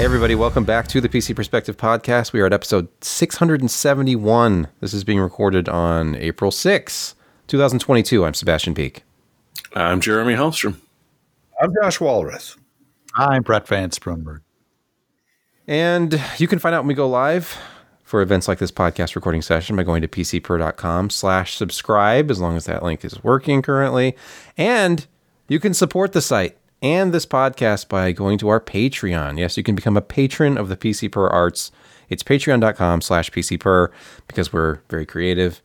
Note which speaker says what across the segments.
Speaker 1: Hey, everybody, welcome back to the PC Perspective Podcast. We are at episode 671. This is being recorded on April 6, 2022. I'm Sebastian Peak.
Speaker 2: I'm Jeremy Hellstrom.
Speaker 3: I'm Josh Walrath.
Speaker 4: I'm Brett Van Sprunberg.
Speaker 1: And you can find out when we go live for events like this podcast recording session by going to pcper.com slash subscribe, as long as that link is working currently. And you can support the site and this podcast by going to our Patreon. Yes, you can become a patron of the PC Per Arts. It's patreon.com slash PCPer because we're very creative.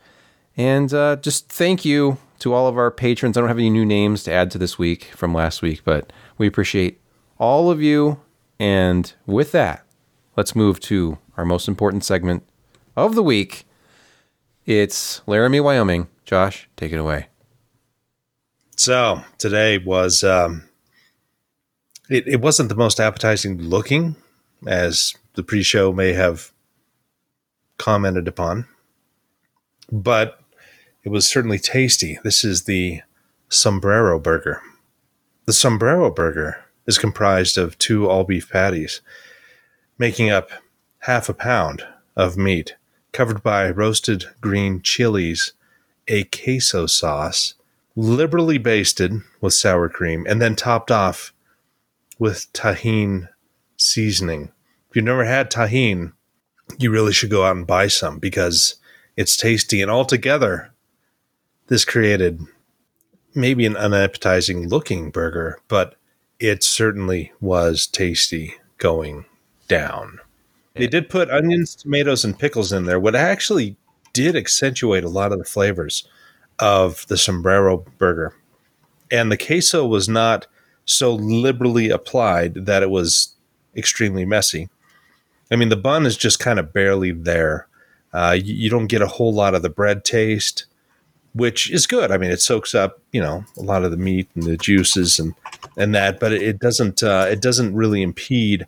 Speaker 1: And uh, just thank you to all of our patrons. I don't have any new names to add to this week from last week, but we appreciate all of you. And with that, let's move to our most important segment of the week. It's Laramie, Wyoming. Josh, take it away.
Speaker 3: So today was um, it, it wasn't the most appetizing looking, as the pre-show may have commented upon, but it was certainly tasty. This is the sombrero burger. The sombrero burger is comprised of two all-beef patties, making up half a pound of meat, covered by roasted green chilies, a queso sauce, liberally basted with sour cream, and then topped off with Tajín seasoning. If you've never had Tajín, you really should go out and buy some because it's tasty. And altogether, this created maybe an unappetizing looking burger, but it certainly was tasty going down. They did put onions, tomatoes, and pickles in there, what actually did accentuate a lot of the flavors of the sombrero burger. And the queso was not so liberally applied that it was extremely messy. I mean, the bun is just kind of barely there. Uh, you, you, don't get a whole lot of the bread taste, which is good. I mean, it soaks up, you know, a lot of the meat and the juices and and that, but it doesn't uh, it doesn't really impede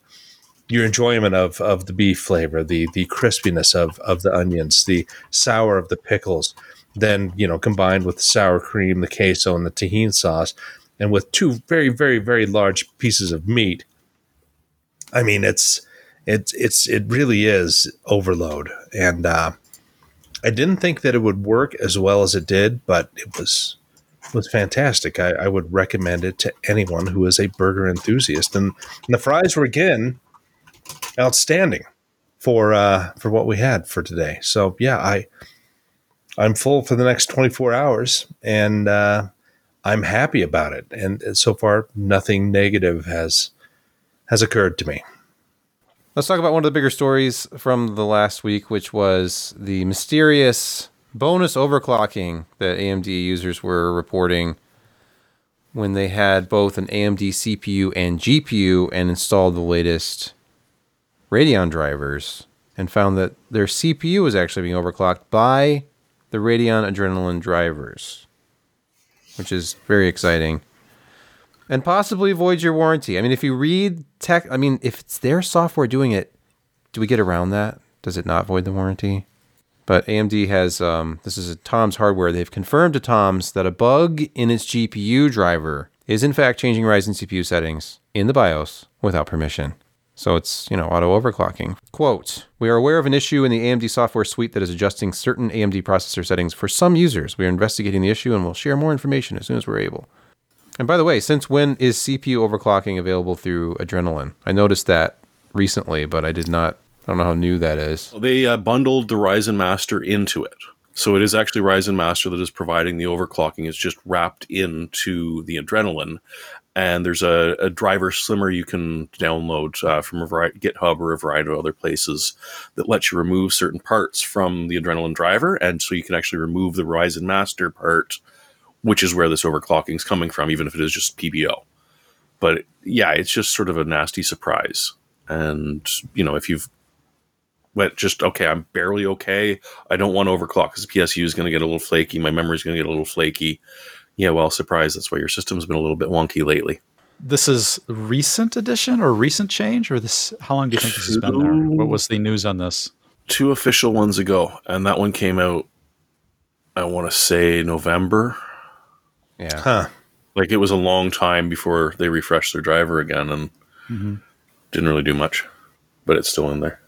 Speaker 3: your enjoyment of of the beef flavor, the the crispiness of of the onions, the sour of the pickles. Then you know, combined with the sour cream, the queso, and the Tajín sauce, and with two very very very large pieces of meat i mean it's it's it's it really is overload. And uh, i didn't think that it would work as well as it did but it was was fantastic. I, I would recommend it to anyone who is a burger enthusiast. And, and the fries were again outstanding for uh, for what we had for today. So yeah i i'm full for the next 24 hours and uh, I'm happy about it. And so far, nothing negative has has occurred to me.
Speaker 1: Let's talk about one of the bigger stories from the last week, which was the mysterious bonus overclocking that AMD users were reporting when they had both an AMD CPU and GPU and installed the latest Radeon drivers and found that their CPU was actually being overclocked by the Radeon Adrenalin drivers which is very exciting. And possibly void your warranty. I mean, if you read tech, I mean, if it's their software doing it, do we get around that? Does it not void the warranty? But AMD has, um, this is a Tom's hardware. They've confirmed to Tom's that a bug in its GPU driver is in fact changing Ryzen CPU settings in the BIOS without permission. So it's, you know, auto overclocking. Quote, we are aware of an issue in the AMD software suite that is adjusting certain AMD processor settings for some users. We are investigating the issue and will share more information as soon as we're able. And by the way, since when is CPU overclocking available through Adrenalin? I noticed that recently, but I did not, I don't know how new that is.
Speaker 2: They uh, bundled the Ryzen Master into it. So it is actually Ryzen Master that is providing the overclocking. It's just wrapped into the Adrenalin and there's a, a, driver slimmer you can download uh, from a variety, GitHub or a variety of other places that lets you remove certain parts from the Adrenalin driver, and so you can actually remove the Ryzen Master part, which is where this overclocking is coming from, even if it is just PBO. But yeah, it's just sort of a nasty surprise, and you know if you've went just okay, I'm barely okay. I don't want to overclock because PSU is going to get a little flaky. My memory is going to get a little flaky yeah, well, surprise. That's why your system's been a little bit wonky lately.
Speaker 4: This is recent addition or recent change, or this? How long do you think this has been there? What was the news on this?
Speaker 2: Two official ones ago, and that one came out. I want to say November.
Speaker 1: Yeah.
Speaker 3: Huh.
Speaker 2: Like it was a long time before they refreshed their driver again, and mm-hmm. didn't really do much. but it's still in there.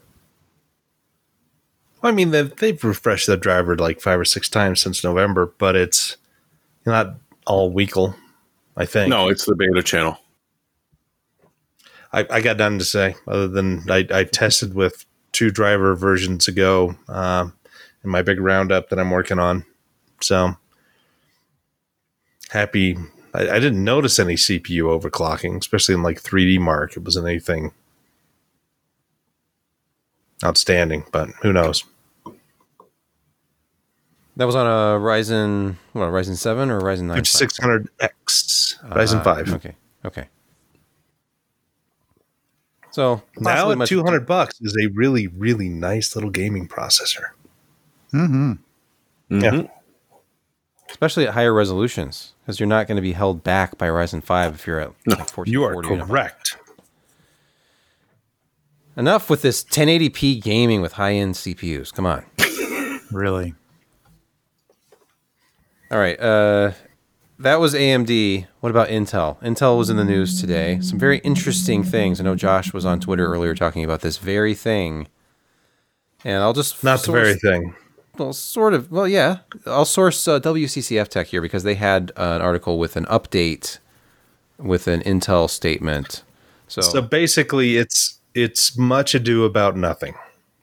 Speaker 3: I mean, they've, they've refreshed the driver like five or six times since November, but it's not all WHQL, I think.
Speaker 2: No, it's the beta channel.
Speaker 3: I, I got nothing to say other than I, I tested with two driver versions ago um, in my big roundup that I'm working on. So happy. I, I didn't notice any CPU overclocking, especially in like 3D Mark. It wasn't anything outstanding, but who knows?
Speaker 1: That was on a Ryzen, what, a Ryzen 7 or Ryzen 9?
Speaker 3: 5600X, Ryzen
Speaker 1: Ah,
Speaker 3: 5.
Speaker 1: Okay, okay. So
Speaker 3: Now at 200 bucks is a really, really nice little gaming processor.
Speaker 4: Mm-hmm.
Speaker 3: Yeah.
Speaker 2: Mhm.
Speaker 1: especially at higher resolutions, because you're not going to be held back by Ryzen 5 if you're at like 1440.
Speaker 3: You are
Speaker 1: and above.
Speaker 3: correct.
Speaker 1: Enough with this 1080p gaming with high-end CPUs. Come on.
Speaker 4: Really?
Speaker 1: All right. Uh, that was AMD. What about Intel? Intel was in the news today. Some very interesting things. I know Josh was on Twitter earlier talking about this very thing. And I'll just
Speaker 3: Not the very thing.
Speaker 1: well, sort of. Well, yeah. I'll source uh, WCCF Tech here because they had uh, an article with an update with an Intel statement. So,
Speaker 3: So basically, it's it's much ado about nothing.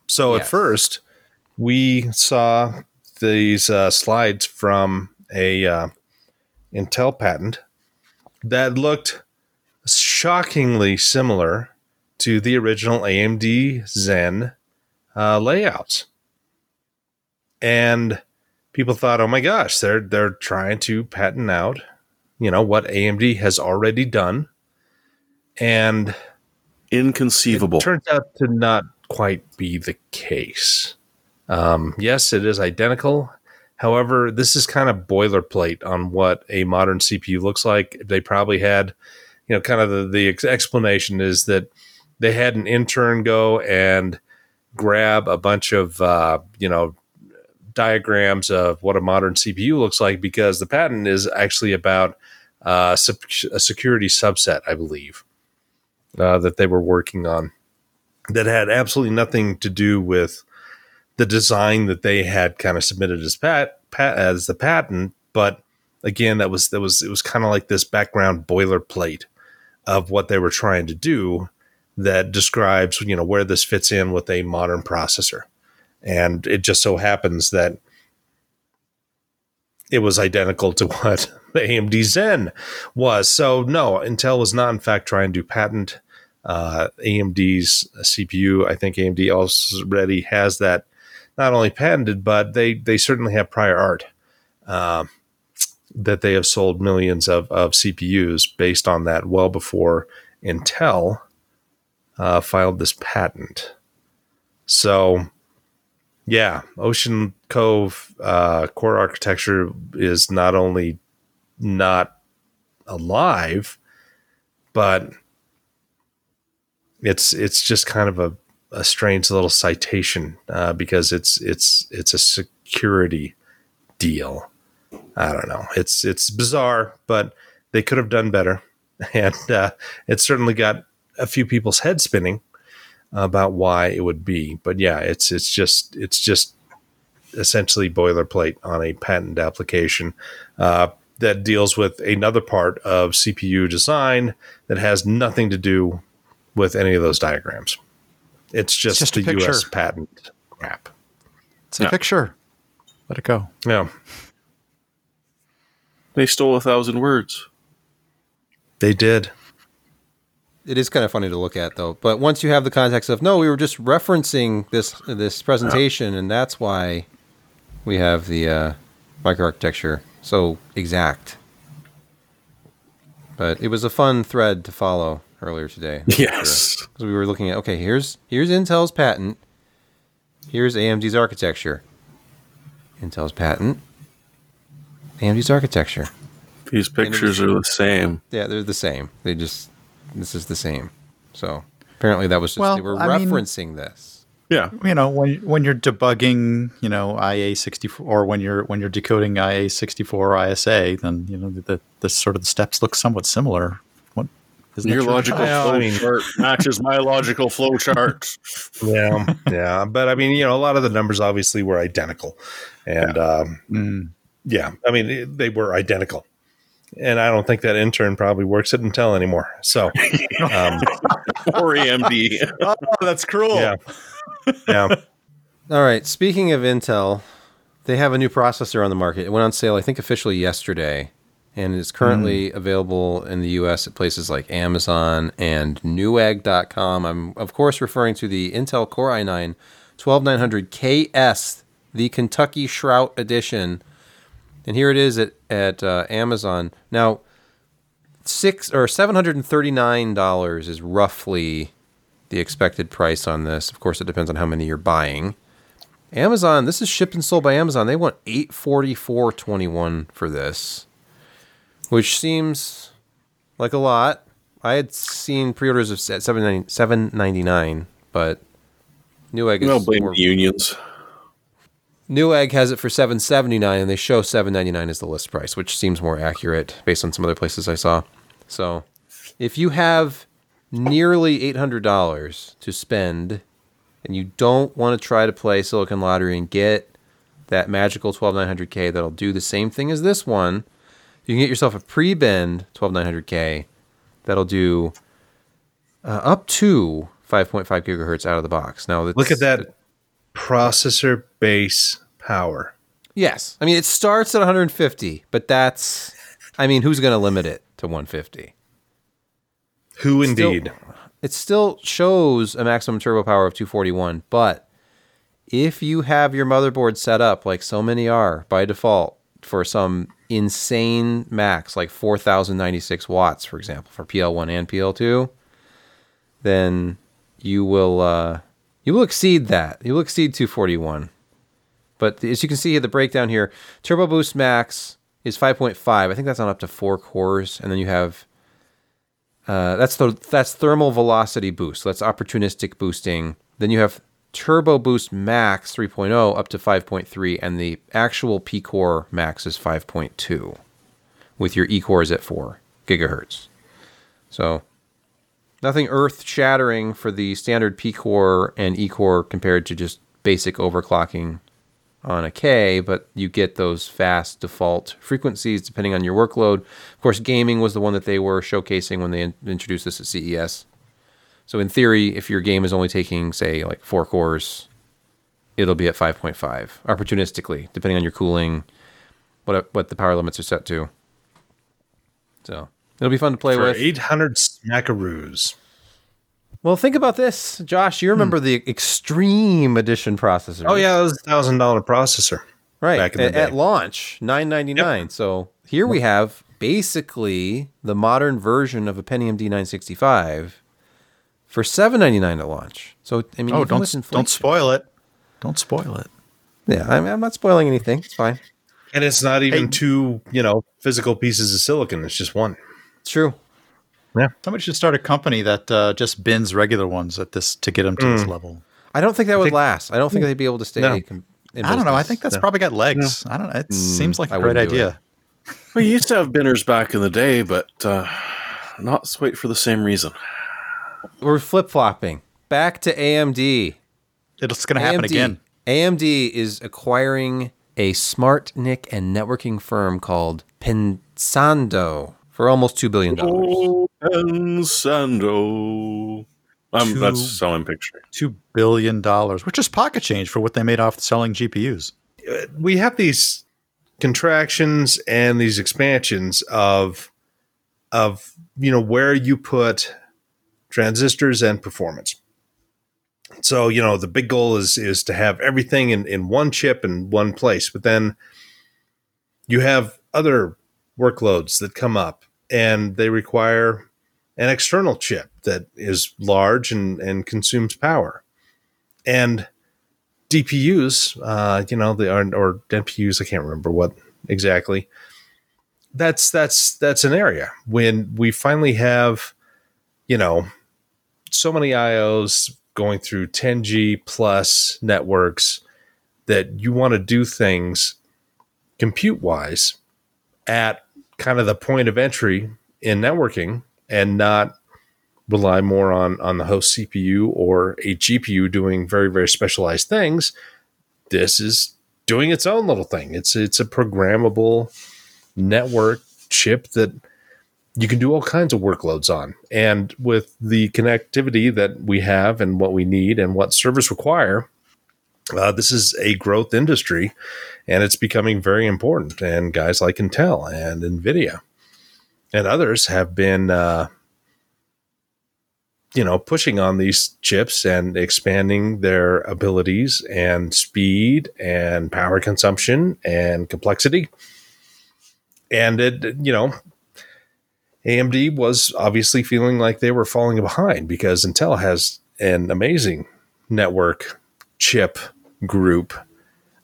Speaker 3: So at first, we saw these uh, slides from a uh, Intel patent that looked shockingly similar to the original AMD Zen uh, layouts, and people thought, "Oh my gosh, they're they're trying to patent out, you know, what AMD has already done." And
Speaker 2: Inconceivable.
Speaker 3: turns out to not quite be the case. Um, yes, it is identical. However, this is kind of boilerplate on what a modern CPU looks like. They probably had, you know, kind of the, the ex- explanation is that they had an intern go and grab a bunch of, uh, you know, diagrams of what a modern CPU looks like because the patent is actually about uh, a security subset, I believe uh, that they were working on that had absolutely nothing to do with the design that they had kind of submitted as pat, pat as the patent but again that was that was it was kind of like this background boilerplate of what they were trying to do that describes you know where this fits in with a modern processor and it just so happens that it was identical to what the AMD Zen was. So no, Intel was not in fact trying to patent uh, AMD's CPU. I think AMD already has that not only patented, but they they certainly have prior art um, that they have sold millions of of CPUs based on that well before Intel uh, filed this patent. So yeah, Ocean Cove uh, core architecture is not only not alive, but it's it's just kind of a, a strange little citation uh, because it's it's it's a security deal. I don't know. It's it's bizarre, but they could have done better, and uh, it certainly got a few people's heads spinning about why it would be. But yeah, it's it's just it's just essentially boilerplate on a patent application uh, that deals with another part of CPU design that has nothing to do with any of those diagrams. It's just,
Speaker 4: just a
Speaker 3: the U.S. patent crap.
Speaker 4: It's a
Speaker 2: Yeah.
Speaker 4: picture. Let it go.
Speaker 3: Yeah,
Speaker 2: They stole a thousand words.
Speaker 3: they did.
Speaker 1: it is kind of funny to look at though. But once you have the context of no, we were just referencing this this presentation, and that's why we have the uh, microarchitecture so exact. But it was a fun thread to follow earlier today.
Speaker 2: Yes.
Speaker 1: because we were looking at okay, here's here's Intel's patent, here's AMD's architecture. Intel's patent, AMD's architecture.
Speaker 2: These pictures are the same.
Speaker 1: Yeah, they're the same. They just this is the same. So apparently that was just
Speaker 4: Well,
Speaker 1: they were
Speaker 4: I mean-
Speaker 1: referencing this.
Speaker 2: Yeah.
Speaker 4: You know, when when you're debugging, you know, IA sixty four, or when you're when you're decoding IA sixty four ISA, then you know the the sort of the steps look somewhat similar. What Isn't
Speaker 2: Your logical
Speaker 3: Well,
Speaker 2: flow
Speaker 3: I mean-
Speaker 2: chart matches my logical flow chart.
Speaker 3: Yeah, yeah, but I mean, you know, a lot of the numbers obviously were identical, and um,
Speaker 4: Mm.
Speaker 3: yeah, I mean, it- they were identical. And I don't think that intern probably works at Intel anymore. So, um,
Speaker 2: or AMD.
Speaker 4: Oh, that's cruel.
Speaker 3: yeah, yeah.
Speaker 1: All right. Speaking of Intel, they have a new processor on the market. It went on sale, I think, officially yesterday, and it is currently available in the U.S. at places like Amazon and Newegg.com. I'm, of course, referring to the Intel Core i9 12900KS, the Kentucky Shrout Edition. And here it is at, at uh, Amazon. Now, six or seven hundred and thirty nine dollars is roughly the expected price on this. Of course, it depends on how many you're buying. Amazon, this is shipped and sold by Amazon. They want eight forty four twenty one for this, which seems like a lot. I had seen pre-orders of at seven ninety nine, but Newegg is
Speaker 2: No blame
Speaker 1: more-
Speaker 2: the unions.
Speaker 1: Newegg has it for seven seventy nine, and they show seven ninety nine as the list price, which seems more accurate based on some other places I saw. So, if you have nearly eight hundred dollars to spend, and you don't want to try to play Silicon Lottery and get that magical twelve nine hundred K that'll do the same thing as this one, you can get yourself a pre-bend twelve nine hundred K that'll do uh, up to five point five gigahertz out of the box. Now,
Speaker 3: Look at that processor base power.
Speaker 1: Yes. I mean, it starts at 150, but that's, I mean, who's going to limit it to 150?
Speaker 3: Who
Speaker 1: Still-
Speaker 3: indeed?
Speaker 1: It still shows a maximum turbo power of 241, but if you have your motherboard set up like so many are by default for some insane max, like 4096 watts, for example, for PL1 and PL2, then you will uh, you will exceed that. You will exceed 241. But as you can see, here the breakdown here, Turbo Boost Max is 5.5. I think that's on up to four cores, and then you have uh, that's the that's thermal velocity boost. So that's opportunistic boosting. Then you have Turbo Boost Max 3.0 up to 5.3, and the actual P Core Max is 5.2, with your E cores at four gigahertz. So nothing earth shattering for the standard P Core and E Core compared to just basic overclocking on a K, but you get those fast default frequencies depending on your workload. Of course, gaming was the one that they were showcasing when they in- introduced this at CES. So in theory, if your game is only taking, say, like four cores, it'll be at 5.5 opportunistically, depending on your cooling, what what the power limits are set to. So it'll be fun to play
Speaker 3: For
Speaker 1: with.
Speaker 3: 800 smackaroos.
Speaker 1: Well, think about this, Josh. You remember hmm. the Extreme Edition processor?
Speaker 3: Oh, yeah, that was a $1,000 processor.
Speaker 1: right
Speaker 3: back in the
Speaker 1: at, at launch, nine ninety nine. So here we have basically the modern version of a Pentium D nine sixty five for seven ninety nine at launch. So I mean,
Speaker 4: Oh, don't don't spoil it. Don't spoil it.
Speaker 1: Yeah, I'm, I'm not spoiling anything. It's fine.
Speaker 3: And it's not even
Speaker 4: Hey.
Speaker 3: two, you know, physical pieces of silicon. It's just one.
Speaker 1: It's true.
Speaker 4: Yeah, somebody should start a company that uh, just bins regular ones at this to get them to this level.
Speaker 1: I don't think that would
Speaker 3: think-
Speaker 1: last. I don't think they'd be able to stay.
Speaker 3: No.
Speaker 1: com- in
Speaker 4: I don't know. I think that's probably got legs. I don't know. It seems like
Speaker 1: I
Speaker 4: a great idea.
Speaker 2: We used to have binners back in the day, but uh, not quite for the same reason.
Speaker 1: We're flip flopping back to AMD.
Speaker 4: It's going to happen again.
Speaker 1: AMD is acquiring a smart NIC and networking firm called Pensando for almost two billion dollars.
Speaker 2: Oh, Pensando. Um,
Speaker 4: Two-
Speaker 2: that's how I'm.
Speaker 4: Two billion dollars, which is pocket change for what they made off selling GPUs.
Speaker 3: we have these contractions and these expansions of of you know where you put transistors and performance so you know the big goal is is to have everything in in one chip in one place but then you have other workloads that come up and they require an external chip that is large and and consumes power and DPUs, uh, you know, the or, or NPUs, I can't remember what exactly. That's that's that's an area when we finally have, you know, so many IOs going through 10G plus networks that you want to do things compute wise at kind of the point of entry in networking and not rely more on on the host CPU or a GPU doing very very specialized things. This is doing its own little thing. It's it's a programmable network chip that you can do all kinds of workloads on. And with the connectivity that we have and what we need and what servers require, uh, this is a growth industry and it's becoming very important. And guys like Intel and NVIDIA and others have been, uh, you know, pushing on these chips and expanding their abilities and speed and power consumption and complexity. And it, you know, AMD was obviously feeling like they were falling behind because Intel has an amazing network chip group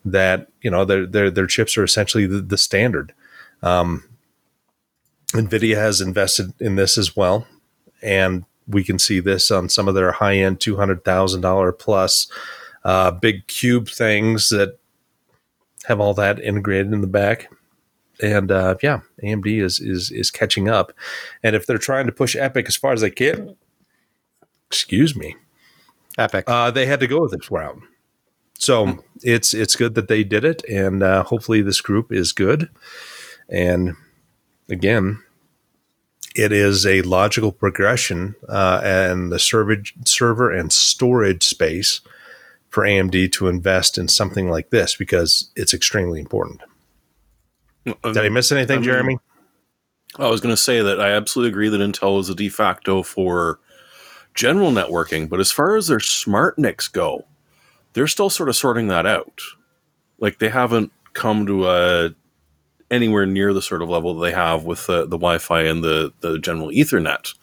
Speaker 3: that you know their their their chips are essentially the, the standard. Um, Nvidia has invested in this as well, and we can see this on some of their high end two hundred thousand dollar plus uh, big cube things that have all that integrated in the back and uh, yeah, AMD is is is catching up. And if they're trying to push EPYC as far as they can, excuse me,
Speaker 1: EPYC,
Speaker 3: uh, they had to go with this route. So it's it's good that they did it, and uh, hopefully this group is good. And again, it is a logical progression uh, and the server server and storage space for AMD to invest in something like this because it's extremely important. Did I miss anything, I mean, Jeremy?
Speaker 2: I was going to say that I absolutely agree that Intel is a de facto for general networking, but as far as their smart NICs go, they're still sort of sorting that out. Like they haven't come to a anywhere near the sort of level that they have with the, the Wi-Fi and the the general Ethernet.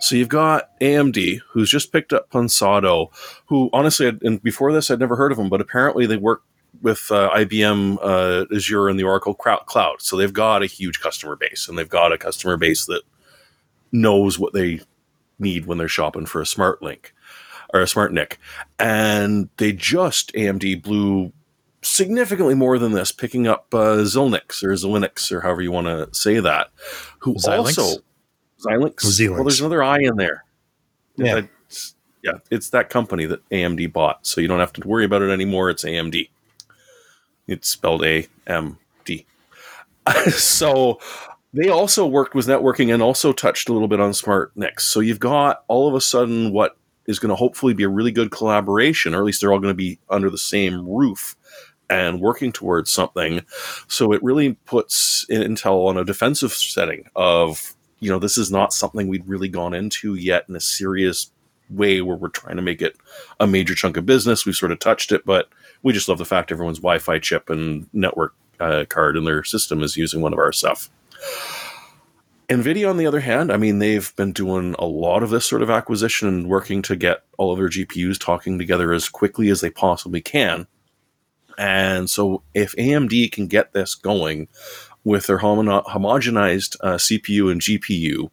Speaker 2: So you've got AMD, who's just picked up Pensado, who honestly, and before this, I'd never heard of them, but apparently they work with uh, IBM uh, Azure and the Oracle Cloud. So they've got a huge customer base, and they've got a customer base that knows what they need when they're shopping for a smart link or a smart NIC. And they just AMD blew significantly more than this, picking up uh, Xilinx or Xilinx or however you want to say that. Who Xilinx? also Xilinx? Xilinx. Well, there's another I in there.
Speaker 3: Yeah.
Speaker 2: It's, yeah, it's that company that AMD bought, so you don't have to worry about it anymore. It's AMD. It's spelled A M D. so they also worked with networking and also touched a little bit on smart NICs. So you've got all of a sudden what is going to hopefully be a really good collaboration, or at least they're all going to be under the same roof and working towards something. So it really puts Intel on a defensive setting of, you know, this is not something we'd really gone into yet in a serious way where we're trying to make it a major chunk of business. We've sort of touched it, but we just love the fact everyone's Wi-Fi chip and network uh, card in their system is using one of our stuff. NVIDIA, on the other hand, I mean, they've been doing a lot of this sort of acquisition and working to get all of their GPUs talking together as quickly as they possibly can. And so, if AMD can get this going with their homogenized uh, CPU and GPU,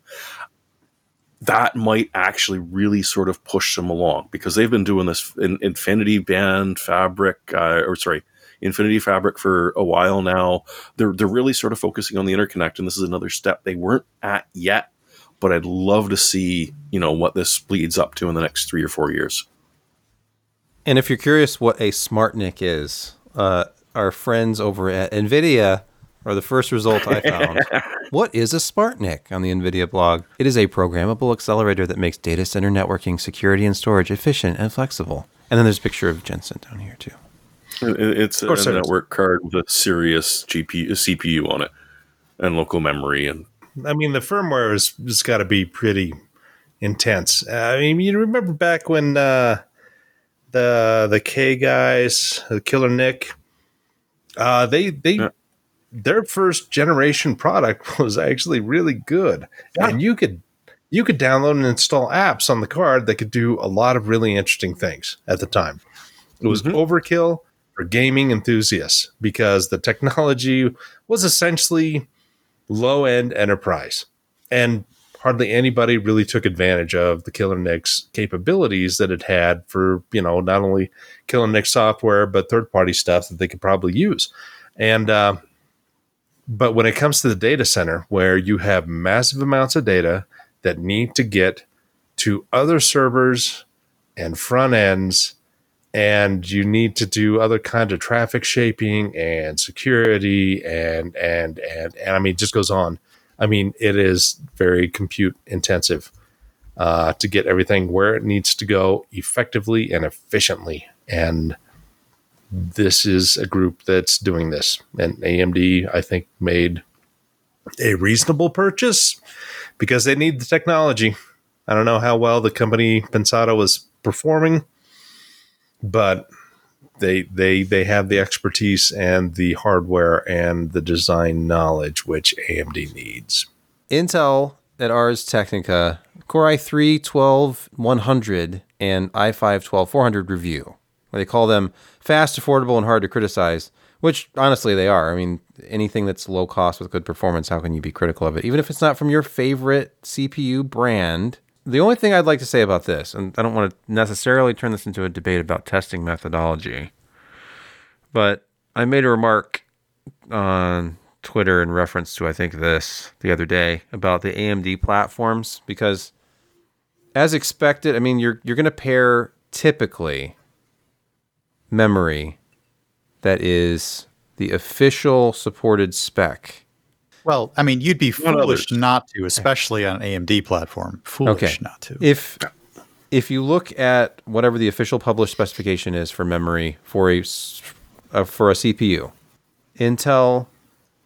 Speaker 2: that might actually really sort of push them along because they've been doing this in Infinity Band Fabric, uh, or sorry, Infinity Fabric for a while now. They're they're really sort of focusing on the interconnect, and this is another step they weren't at yet. But I'd love to see you know what this leads up to in the next three or four years.
Speaker 1: And if you're curious what a SmartNIC is, uh, our friends over at NVIDIA are the first result I found. what is a SmartNIC on the NVIDIA blog? It is a programmable accelerator that makes data center networking, security, and storage efficient and flexible. And then there's a picture of Jensen down here, too.
Speaker 2: It's a network card with a serious GPU, CPU on it, and local memory. And
Speaker 3: I mean, the firmware is has got to be pretty intense. I mean, you remember back when uh, the the K guys, the Killer NIC, uh, they they yeah their first generation product was actually really good, yeah. and you could you could download and install apps on the card that could do a lot of really interesting things at the time. It was mm-hmm. overkill for gaming enthusiasts because the technology was essentially low end enterprise, and hardly anybody really took advantage of the Killer NIC's capabilities that it had for you know not only Killer NIC software but third party stuff that they could probably use, and uh, but when it comes to the data center, where you have massive amounts of data that need to get to other servers and front ends and you need to do other kinds of traffic shaping and security and and and and I mean just goes on. I mean it is very compute intensive uh, to get everything where it needs to go effectively and efficiently. And this is a group that's doing this. And AMD, I think, made a reasonable purchase because they need the technology. I don't know how well the company Pensado was performing, but they they they have the expertise and the hardware and the design knowledge which AMD needs.
Speaker 1: Intel at Ars Technica, Core i3 12100 and i5 12400 review. They call them fast, affordable, and hard to criticize, which honestly they are. I mean, anything that's low cost with good performance, how can you be critical of it? Even if it's not from your favorite CPU brand. The only thing I'd like to say about this, and I don't want to necessarily turn this into a debate about testing methodology, but I made a remark on Twitter in reference to I think this the other day about the AMD platforms because as expected, I mean you're you're going to pair typically memory that is the official supported spec.
Speaker 4: Well, I mean, you'd be
Speaker 2: Not
Speaker 4: foolish
Speaker 2: others.
Speaker 4: not to, especially on an AMD platform. Foolish
Speaker 1: Okay.
Speaker 4: not to.
Speaker 1: If if you look at whatever the official published specification is for memory for a s- uh, for a CPU, Intel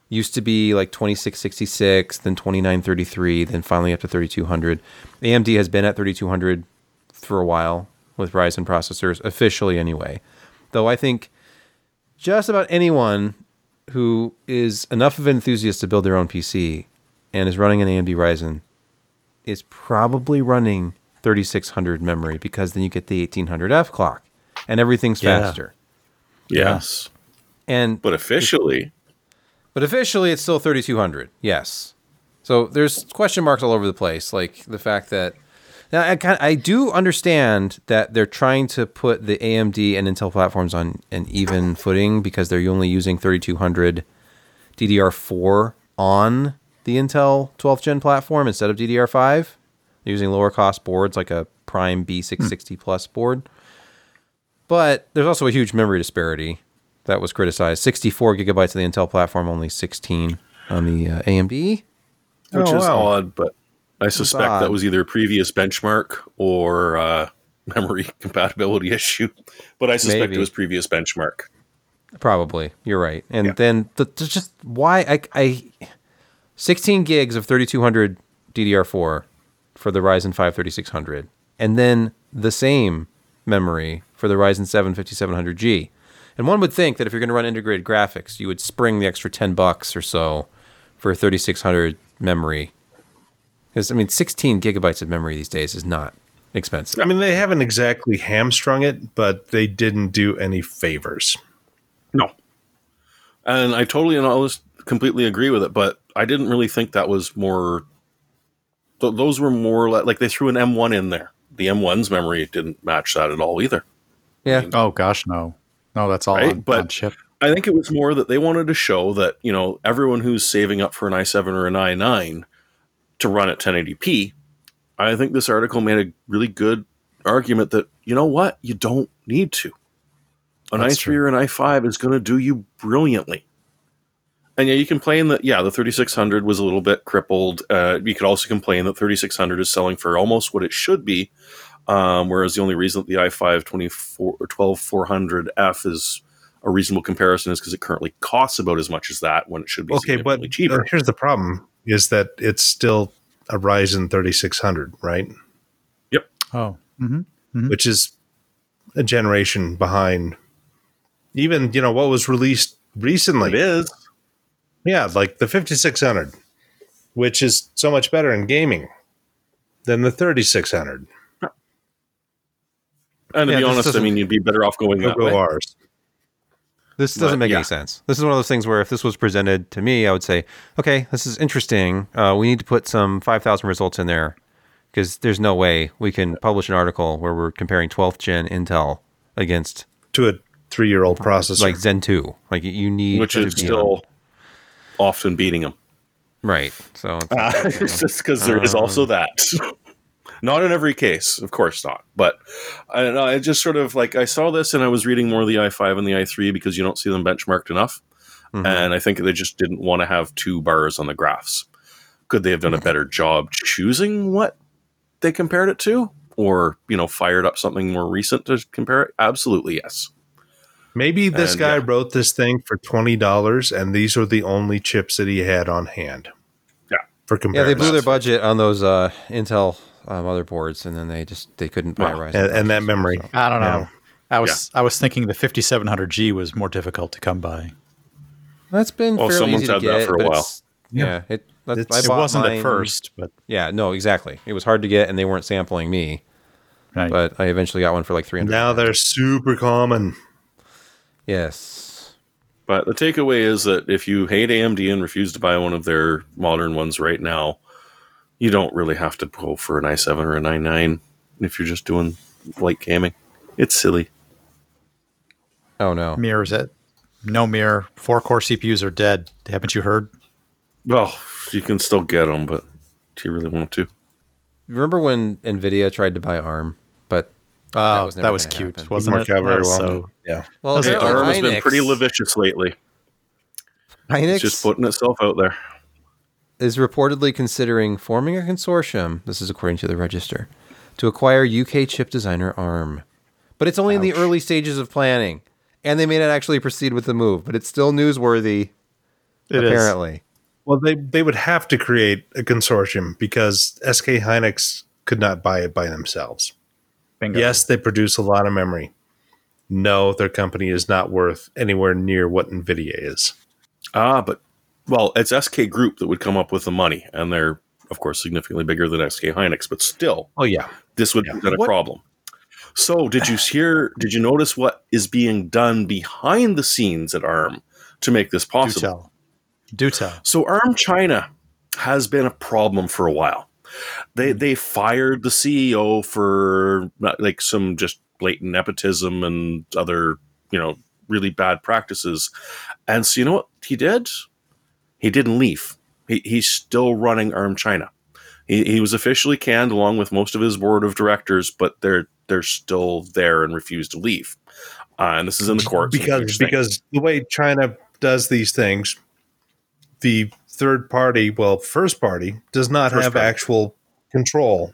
Speaker 1: used to be like 2666, then 2933, then finally up to 3200. AMD has been at 3200 for a while with Ryzen processors, officially anyway. Though I think just about anyone who is enough of an enthusiast to build their own PC and is running an AMD Ryzen is probably running 3600 memory because then you get the 1800F clock and everything's
Speaker 4: Yeah.
Speaker 1: faster.
Speaker 2: Yes.
Speaker 1: And
Speaker 2: But officially,
Speaker 1: but officially, it's still 3200. Yes. So there's question marks all over the place, like the fact that now I kind I do understand that they're trying to put the AMD and Intel platforms on an even footing because they're only using 3200 DDR4 on the Intel 12th gen platform instead of DDR5. They're using lower cost boards like a Prime B660 Plus board. But there's also a huge memory disparity that was criticized. 64 gigabytes of the Intel platform, only 16 on the uh, AMD.
Speaker 2: which
Speaker 3: Oh,
Speaker 2: is
Speaker 3: wow.
Speaker 2: odd, but I suspect that was either a previous benchmark or uh, memory compatibility issue. But I suspect
Speaker 1: Maybe.
Speaker 2: it was previous benchmark.
Speaker 1: Probably, you're right. And then the, the just why I, I 16 gigs of 3200 DDR4 for the Ryzen 5 3600, and then the same memory for the Ryzen 7 5700G. And one would think that if you're going to run integrated graphics, you would spring the extra 10 bucks or so for 3600 memory. Because I mean, 16 gigabytes of memory these days is not expensive.
Speaker 3: I mean, they haven't exactly hamstrung it, but they didn't do any favors.
Speaker 2: No. And I totally and almost completely agree with it, but I didn't really think that was more. Th- those were more like, like they threw an M1 in there. The M1's memory didn't match that at all either.
Speaker 1: Yeah,
Speaker 4: oh gosh, no, no, that's all
Speaker 2: Right,
Speaker 4: on,
Speaker 2: but-
Speaker 4: on chip.
Speaker 2: I think it was more that they wanted to show that, you know, everyone who's saving up for an i7 or an i9 to run at 1080p, I think this article made a really good argument that, you know what, you don't need to. An
Speaker 4: That's
Speaker 2: i3
Speaker 4: true.
Speaker 2: or an i5 is going to do you brilliantly. And yeah, you complain that, yeah, the 3600 was a little bit crippled. Uh, you could also complain that 3600 is selling for almost what it should be. Um, whereas the only reason that the i5 24 or 12400F is a reasonable comparison is because it currently costs about as much as that when it should be
Speaker 3: Okay, but
Speaker 2: cheaper.
Speaker 3: uh, here's the problem: is that it's still a Ryzen 3600, right? Yep.
Speaker 4: Oh, hmm
Speaker 3: Which is a generation behind. Even you know what was released recently.
Speaker 2: It is.
Speaker 3: Yeah, like the 5600, which is so much better in gaming than the 3600.
Speaker 2: And to
Speaker 1: Yeah,
Speaker 2: be honest, I mean, you'd be better off going
Speaker 3: Go
Speaker 2: that
Speaker 3: go
Speaker 2: way.
Speaker 3: ours.
Speaker 1: This doesn't
Speaker 2: But,
Speaker 1: make
Speaker 2: yeah.
Speaker 1: any sense. This is one of those things where if this was presented to me, I would say, okay, this is interesting. Uh, we need to put some 5,000 results in there because there's no way we can publish an article where we're comparing 12th gen Intel against
Speaker 3: To a three year old processor.
Speaker 1: like Zen 2. Like you need
Speaker 2: which is
Speaker 1: be on-
Speaker 2: still often beating them.
Speaker 1: right. So it's-
Speaker 2: it's just because there is also that. Not in every case, of course not. But I. I just sort of like I saw this and I was reading more of the i5 and the i3 because you don't see them benchmarked enough,
Speaker 1: Mhm.
Speaker 2: and I think they just didn't want to have two bars on the graphs. Could they have done a better job choosing what they compared it to, or you know, fired up something more recent to compare it? Absolutely, yes.
Speaker 3: Maybe this
Speaker 2: And,
Speaker 3: guy
Speaker 2: yeah.
Speaker 3: wrote this thing for twenty dollars, and these are the only chips that he had on hand.
Speaker 2: Yeah.
Speaker 3: for comparison.
Speaker 1: Yeah, they blew their budget on those uh, Intel uh, motherboards, and then they just they couldn't buy
Speaker 2: Well,
Speaker 1: Ryzen.
Speaker 3: and, and that memory.
Speaker 1: so.
Speaker 4: I don't know.
Speaker 3: Yeah.
Speaker 4: I was I was thinking the 5700G was more difficult to come by.
Speaker 1: That's been
Speaker 2: Well,
Speaker 1: fairly
Speaker 2: someone's
Speaker 1: easy to
Speaker 2: had that
Speaker 1: get
Speaker 2: for a while.
Speaker 1: it's- Yeah, it. That's,
Speaker 3: It's-
Speaker 1: I
Speaker 4: It wasn't
Speaker 1: mine-
Speaker 4: at first, but
Speaker 1: Yeah, no, exactly. It was hard to get, and they weren't sampling me.
Speaker 4: right.
Speaker 1: But I eventually got one for like three hundred.
Speaker 3: Now they're super common.
Speaker 1: yes.
Speaker 2: But the takeaway is that if you hate AMD and refuse to buy one of their modern ones right now, you don't really have to go for an i7 or a 9.9 if you're just doing light gaming. It's silly.
Speaker 1: Oh no.
Speaker 4: mirrors it. No mirror. Four core CPUs are dead. Haven't you heard?
Speaker 2: Well, you can still get them, but do you really want to?
Speaker 1: Remember when Nvidia tried to buy ARM, but
Speaker 4: Oh,
Speaker 1: was
Speaker 4: that was, cute,
Speaker 1: happen.
Speaker 4: wasn't
Speaker 3: Worked
Speaker 4: it?
Speaker 3: out very
Speaker 4: was
Speaker 3: well.
Speaker 4: So
Speaker 3: Yeah.
Speaker 1: well,
Speaker 2: Hey,
Speaker 4: it.
Speaker 1: apparently
Speaker 2: ARM has been pretty levitious lately.
Speaker 1: Hynix
Speaker 2: It's just putting itself out there.
Speaker 1: Is reportedly considering forming a consortium. This is according to the Register to acquire UK chip designer ARM, but it's only in the early stages of planning, and they may not actually proceed with the move. But it's still newsworthy,
Speaker 4: It is.
Speaker 1: apparently.
Speaker 3: Well, they they would have to create a consortium because SK Hynix could not buy it by themselves.
Speaker 4: Bingo.
Speaker 3: Yes, they produce a lot of memory. No, their company is not worth anywhere near what Nvidia is.
Speaker 2: Ah, but well, it's SK Group that would come up with the money, and they're of course significantly bigger than SK Hynix, but still,
Speaker 3: Oh yeah,
Speaker 2: this would
Speaker 3: Yeah.
Speaker 2: present a
Speaker 1: What-
Speaker 2: problem. So, did you hear? Did you notice what is being done behind the scenes at ARM to make this
Speaker 4: Do
Speaker 2: possible?
Speaker 4: tell. Do tell.
Speaker 2: So ARM China has been a problem for a while. They hmm. they fired the CEO for like some just blatant nepotism and other you know really bad practices. And so you know what he did? He didn't leave. He, he's still running ARM China. He, he was officially canned along with most of his board of directors, but they're they're still there and refuse to leave. Uh, and this is in the courts
Speaker 3: because because the way China does these things, the third party, well, first party, does not
Speaker 2: First
Speaker 3: have
Speaker 2: party.
Speaker 3: actual control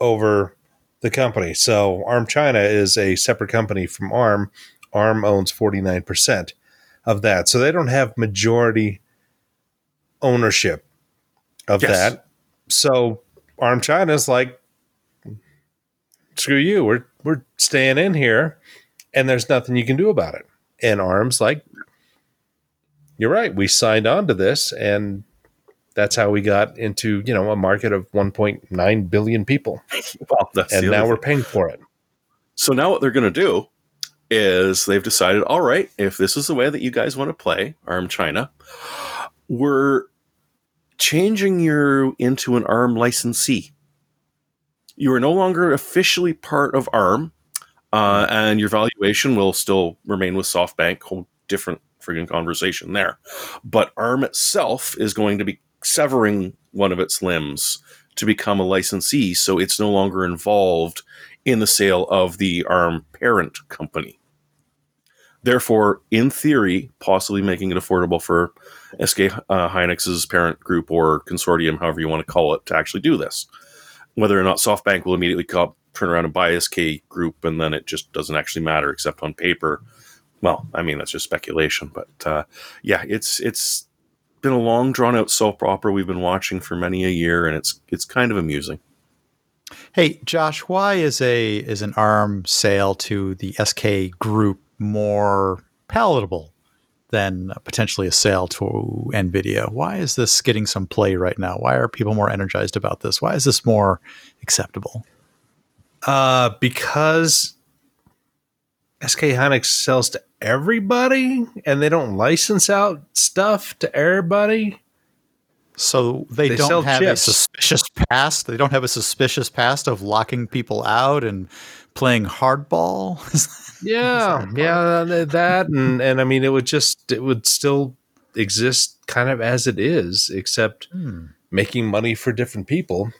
Speaker 3: over the company. So ARM China is a separate company from ARM. ARM owns forty nine percent of that, so they don't have majority ownership of
Speaker 2: Yes.
Speaker 3: that. So ARM China is like, screw you, we're we're staying in here, and there's nothing you can do about it. And ARM's like, you're right, we signed on to this, and that's how we got into you know a market of 1.9 billion people,
Speaker 2: well,
Speaker 3: and now
Speaker 2: other
Speaker 3: we're paying for it.
Speaker 2: So now what they're going to do is they've decided, all right, if this is the way that you guys want to play ARM China, we're changing you into an ARM licensee. You are no longer officially part of ARM, uh, and your valuation will still remain with SoftBank. Whole different friggin' conversation there. But ARM itself is going to be severing one of its limbs to become a licensee, so it's no longer involved in the sale of the ARM parent company. Therefore, in theory, possibly making it affordable for SK uh, Hynix's parent group or consortium, however you want to call it, to actually do this. Whether or not SoftBank will immediately co- turn around and buy SK Group, and then it just doesn't actually matter, except on paper. Well, I mean that's just speculation, but uh, yeah, it's it's been a long, drawn out soap opera we've been watching for many a year, and it's it's kind of amusing.
Speaker 4: Hey, Josh, why is a is an ARM sale to the SK group more palatable than potentially a sale to Nvidia? Why is this getting some play right now? Why are people more energized about this? Why is this more acceptable?
Speaker 3: Uh, because SK Hynix sells to everybody, and they don't license out stuff to everybody.
Speaker 4: So they,
Speaker 3: They
Speaker 4: don't have a suspicious past. They don't have a suspicious past of locking people out and playing hardball.
Speaker 3: Yeah, yeah, that and and I mean, it would just it would still exist kind of as it is, except
Speaker 4: Hmm.
Speaker 3: making money for different people.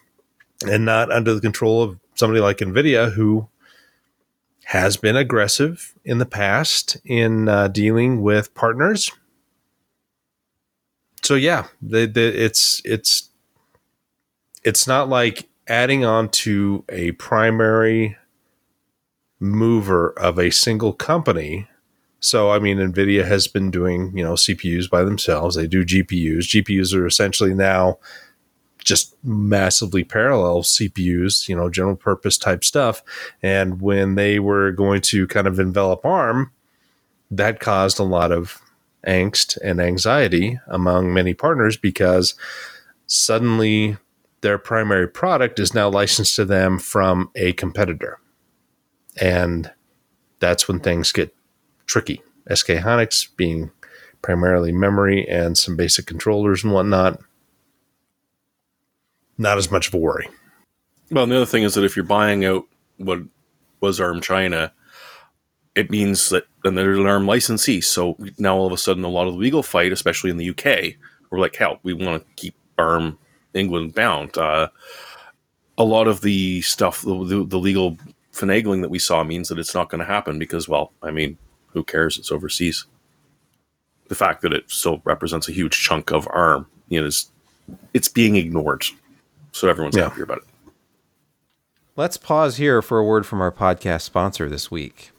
Speaker 3: and not under the control of somebody like NVIDIA, who has been aggressive in the past in uh, dealing with partners. So yeah, the, the, it's it's it's not like adding on to a primary mover of a single company. So I mean, Nvidia has been doing you know CPUs by themselves. They do GPUs. GPUs are essentially now just massively parallel CPUs, you know, general purpose type stuff. And when they were going to kind of envelop ARM, that caused a lot of angst and anxiety among many partners because suddenly their primary product is now licensed to them from a competitor. And that's when things get tricky. SK Hynix being primarily memory and some basic controllers and whatnot not as much of a worry.
Speaker 2: Well, and the other thing is that if you're buying out what was ARM China, it means that then they're an ARM licensee. So now all of a sudden, a lot of the legal fight, especially in the UK, we're like, hell, we want to keep ARM England bound. Uh, a lot of the stuff, the, the legal finagling that we saw means that it's not going to happen because, well, I mean, who cares? It's overseas. The fact that it still represents a huge chunk of ARM, you know, is it's being ignored so everyone's
Speaker 3: Yeah.
Speaker 2: happy about it.
Speaker 1: Let's pause here for a word from our podcast sponsor this week.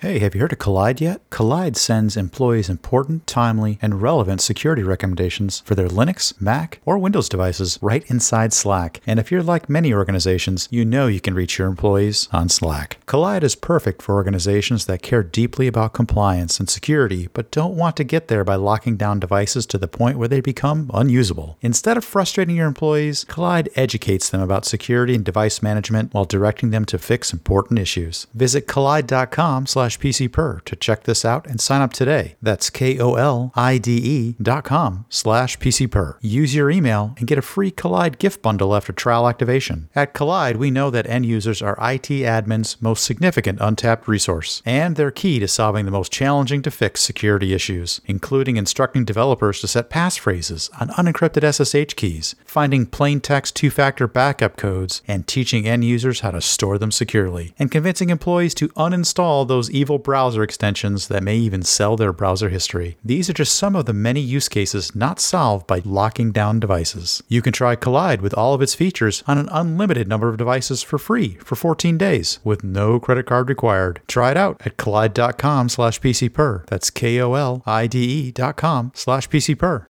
Speaker 4: Hey, have you heard of Kolide yet? Kolide sends employees important, timely, and relevant security recommendations for their Linux, Mac, or Windows devices right inside Slack. And if you're like many organizations, you know you can reach your employees on Slack. Kolide is perfect for organizations that care deeply about compliance and security, but don't want to get there by locking down devices to the point where they become unusable. Instead of frustrating your employees, Kolide educates them about security and device management while directing them to fix important issues. Visit kolide.com slash PCPer to check this out and sign up today. That's K-O-L-I-D-E dot com slash PCPer. Use your email and get a free Kolide gift bundle after trial activation. At Kolide, we know that end users are IT admins' most significant untapped resource, and they're key to solving the most challenging to fix security issues, including instructing developers to set passphrases on unencrypted SSH keys, finding plain text two factor backup codes, and teaching end users how to store them securely, and convincing employees to uninstall those evil browser extensions that may even sell their browser history. These are just some of the many use cases not solved by locking down devices. You can try Kolide with all of its features on an unlimited number of devices for free for 14 days with no credit card required. Try it out at kolide.com slash PCPer. That's K-O-L-I-D-E dot com slash PCPer.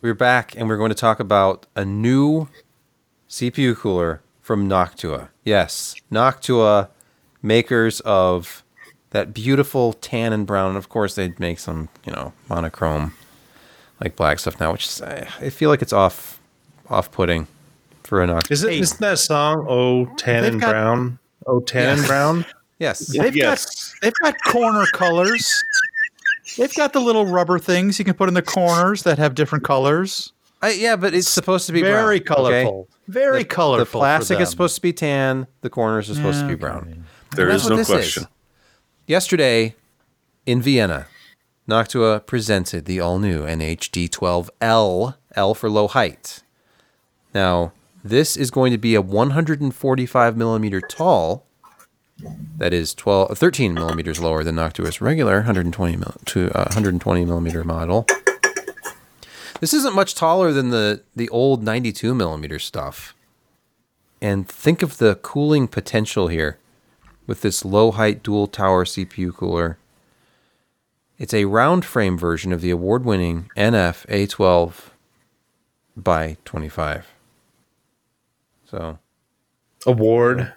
Speaker 1: We're back and we're going to talk about a new CPU cooler from Noctua. Yes, Noctua, makers of that beautiful tan and brown. And of course, they make some, you know, monochrome like black stuff now, which is, I I feel like it's off off putting for a Noctua.
Speaker 3: Is it?
Speaker 4: Hey.
Speaker 3: not that song? Oh, tan and
Speaker 4: got-
Speaker 3: brown. Oh, tan and brown.
Speaker 1: Yes.
Speaker 4: They've
Speaker 2: Yes.
Speaker 4: got they've got corner colors. They've got the little rubber things you can put in the corners that have different colors.
Speaker 1: I, yeah, but it's supposed to be
Speaker 4: Very
Speaker 1: brown, okay?
Speaker 4: colorful. Very
Speaker 1: The-
Speaker 4: colorful.
Speaker 1: The
Speaker 4: for
Speaker 1: plastic is supposed to be tan. The corners are supposed to be
Speaker 4: Okay.
Speaker 1: brown.
Speaker 2: There is no question.
Speaker 1: Yesterday in Vienna, Noctua presented the all new NH-D12L, L for low height. Now, this is going to be a 145 millimeter tall. That is 12, 13 millimeters lower than Noctua's regular 120 mil, to uh, 120 millimeter model. This isn't much taller than the the old 92 millimeter stuff. And think of the cooling potential here with this low height dual tower CPU cooler. It's a round frame version of the award winning NF A12 by 25. So,
Speaker 3: Award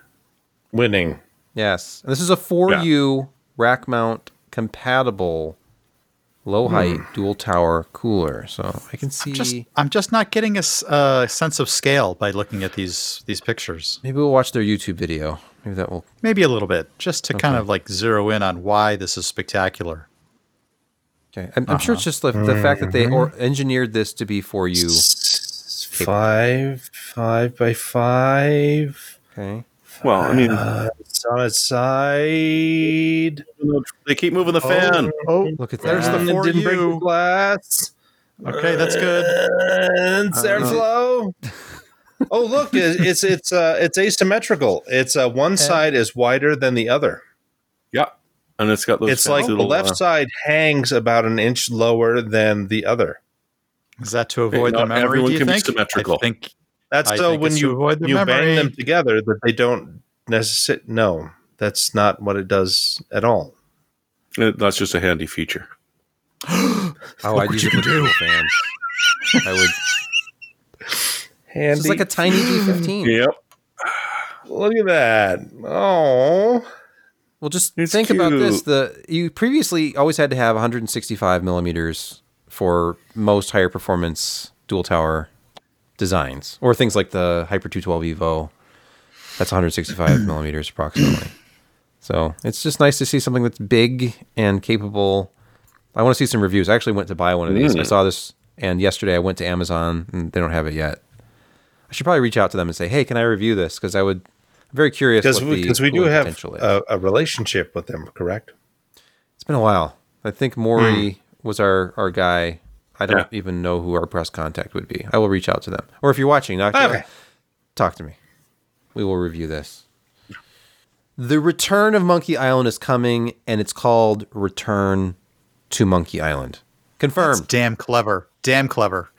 Speaker 3: winning.
Speaker 1: yes. And this is a 4U rack mount compatible low height dual tower cooler. So, I can see.
Speaker 4: Just, I'm just not getting a uh, sense of scale by looking at these these pictures.
Speaker 1: maybe we'll watch their YouTube video. Maybe that will.
Speaker 4: Maybe a little bit, just to kind of like zero in on why this is spectacular.
Speaker 1: Okay. I'm, I'm sure it's just the, the fact that they or engineered this to be 4U.
Speaker 3: Five, five by five.
Speaker 1: Okay.
Speaker 2: Well, I mean,
Speaker 3: Uh, it's on its side.
Speaker 2: they keep moving the fan.
Speaker 4: Oh,
Speaker 1: Look at that!
Speaker 4: There's the
Speaker 3: And it
Speaker 4: for
Speaker 3: didn't break the glass.
Speaker 4: okay, that's good.
Speaker 3: And it's
Speaker 1: Uh,
Speaker 3: airflow. Oh, look, it- it's it's uh, it's asymmetrical. It's uh, one side is wider than the other.
Speaker 2: Yeah, and it's got those.
Speaker 3: It's like
Speaker 2: fancy
Speaker 3: the left
Speaker 2: uh,
Speaker 3: side hangs about an inch lower than the other.
Speaker 4: Is that to avoid the
Speaker 2: not
Speaker 4: memory?
Speaker 2: everyone
Speaker 4: do you
Speaker 2: can be symmetrical.
Speaker 4: I think
Speaker 3: That's
Speaker 4: I
Speaker 3: so
Speaker 4: think
Speaker 3: when you
Speaker 4: avoid the
Speaker 3: you bang them together that they don't necessarily. No, that's not what it does at all.
Speaker 2: uh, That's just a handy feature.
Speaker 1: Oh, I'd use
Speaker 4: you
Speaker 1: it for
Speaker 4: do.
Speaker 1: Google fans. I would.
Speaker 3: Handy.
Speaker 1: It's like a tiny G15.
Speaker 2: Yep.
Speaker 3: Look at that. Oh,
Speaker 1: Well, just
Speaker 2: It's
Speaker 1: think about this: the you previously always had to have 165 millimeters for most higher performance dual tower designs, or things like the Hyper 212 Evo. That's 165 millimeters approximately. So it's just nice to see something that's big and capable. I want to see some reviews. I actually went to buy one of these. I
Speaker 2: Mm.
Speaker 1: saw this, and yesterday I went to Amazon, and they don't have it yet. I should probably reach out to them and say, "Hey, can I review this?" Because I would. I'm very curious
Speaker 3: because we,
Speaker 1: the
Speaker 3: we do have a, a relationship with them, correct?
Speaker 1: It's been a while. I think Maury hmm. was our, our guy. I don't
Speaker 2: Yeah.
Speaker 1: even know who our press contact would be. I will reach out to them. Or if you're watching, knock
Speaker 3: Okay.
Speaker 1: talk to me. We will review this. The Return of Monkey Island is coming, and it's called Return to Monkey Island.
Speaker 4: it's
Speaker 1: Confirmed.
Speaker 4: damn clever. Damn clever.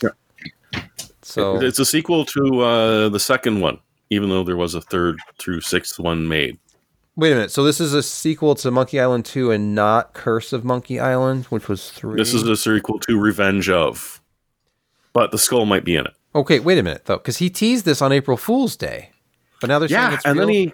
Speaker 1: So
Speaker 2: It's a sequel to uh, the second one, even though there was a third through sixth one made.
Speaker 1: wait a minute. So this is a sequel to Monkey Island 2 and not Curse of Monkey Island, which was 3.
Speaker 2: This is a sequel to Revenge of, but the skull might be in it.
Speaker 1: Okay, wait a minute though, because he teased this on April Fool's Day, but now they're saying
Speaker 2: Yeah,
Speaker 1: it's
Speaker 2: and then he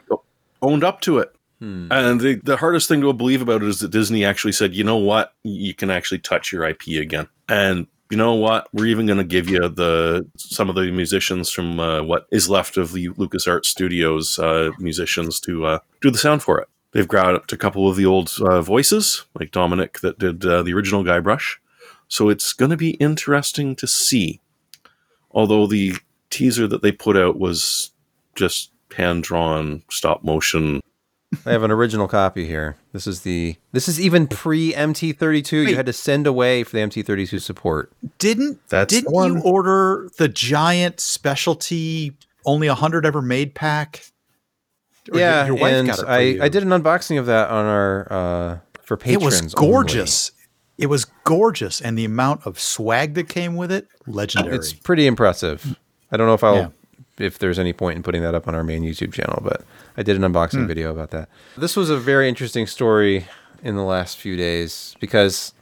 Speaker 2: owned up to it. And the, the hardest thing to believe about it is that Disney actually said, you know what, you can actually touch your IP again. And you know what, we're even going to give you the some of the musicians from uh, what is left of the LucasArts Studios uh, musicians to uh, do the sound for it. They've grabbed a couple of the old uh, voices, like Dominic that did uh, the original Guybrush. So it's going to be interesting to see. Although the teaser that they put out was just hand drawn, stop motion.
Speaker 1: I have an original copy here. This is the this is even pre MT32. You had to send away for the MT32 support.
Speaker 4: Didn't
Speaker 3: That's the
Speaker 4: didn't
Speaker 3: one.
Speaker 4: you order the giant specialty only a hundred ever made pack? Or
Speaker 1: yeah,
Speaker 4: your, your wife
Speaker 1: and
Speaker 4: got it for
Speaker 1: I
Speaker 4: you.
Speaker 1: I did an unboxing of that on our uh for patrons.
Speaker 4: It
Speaker 1: patrons.
Speaker 4: was
Speaker 1: only.
Speaker 4: gorgeous. It was gorgeous, and the amount of swag that came with it, legendary.
Speaker 1: It's pretty impressive. I don't know if I'll
Speaker 4: Yeah.
Speaker 1: If there's any point in putting that up on our main YouTube channel, but I did an unboxing
Speaker 4: Hmm.
Speaker 1: video about that. This was a very interesting story in the last few days because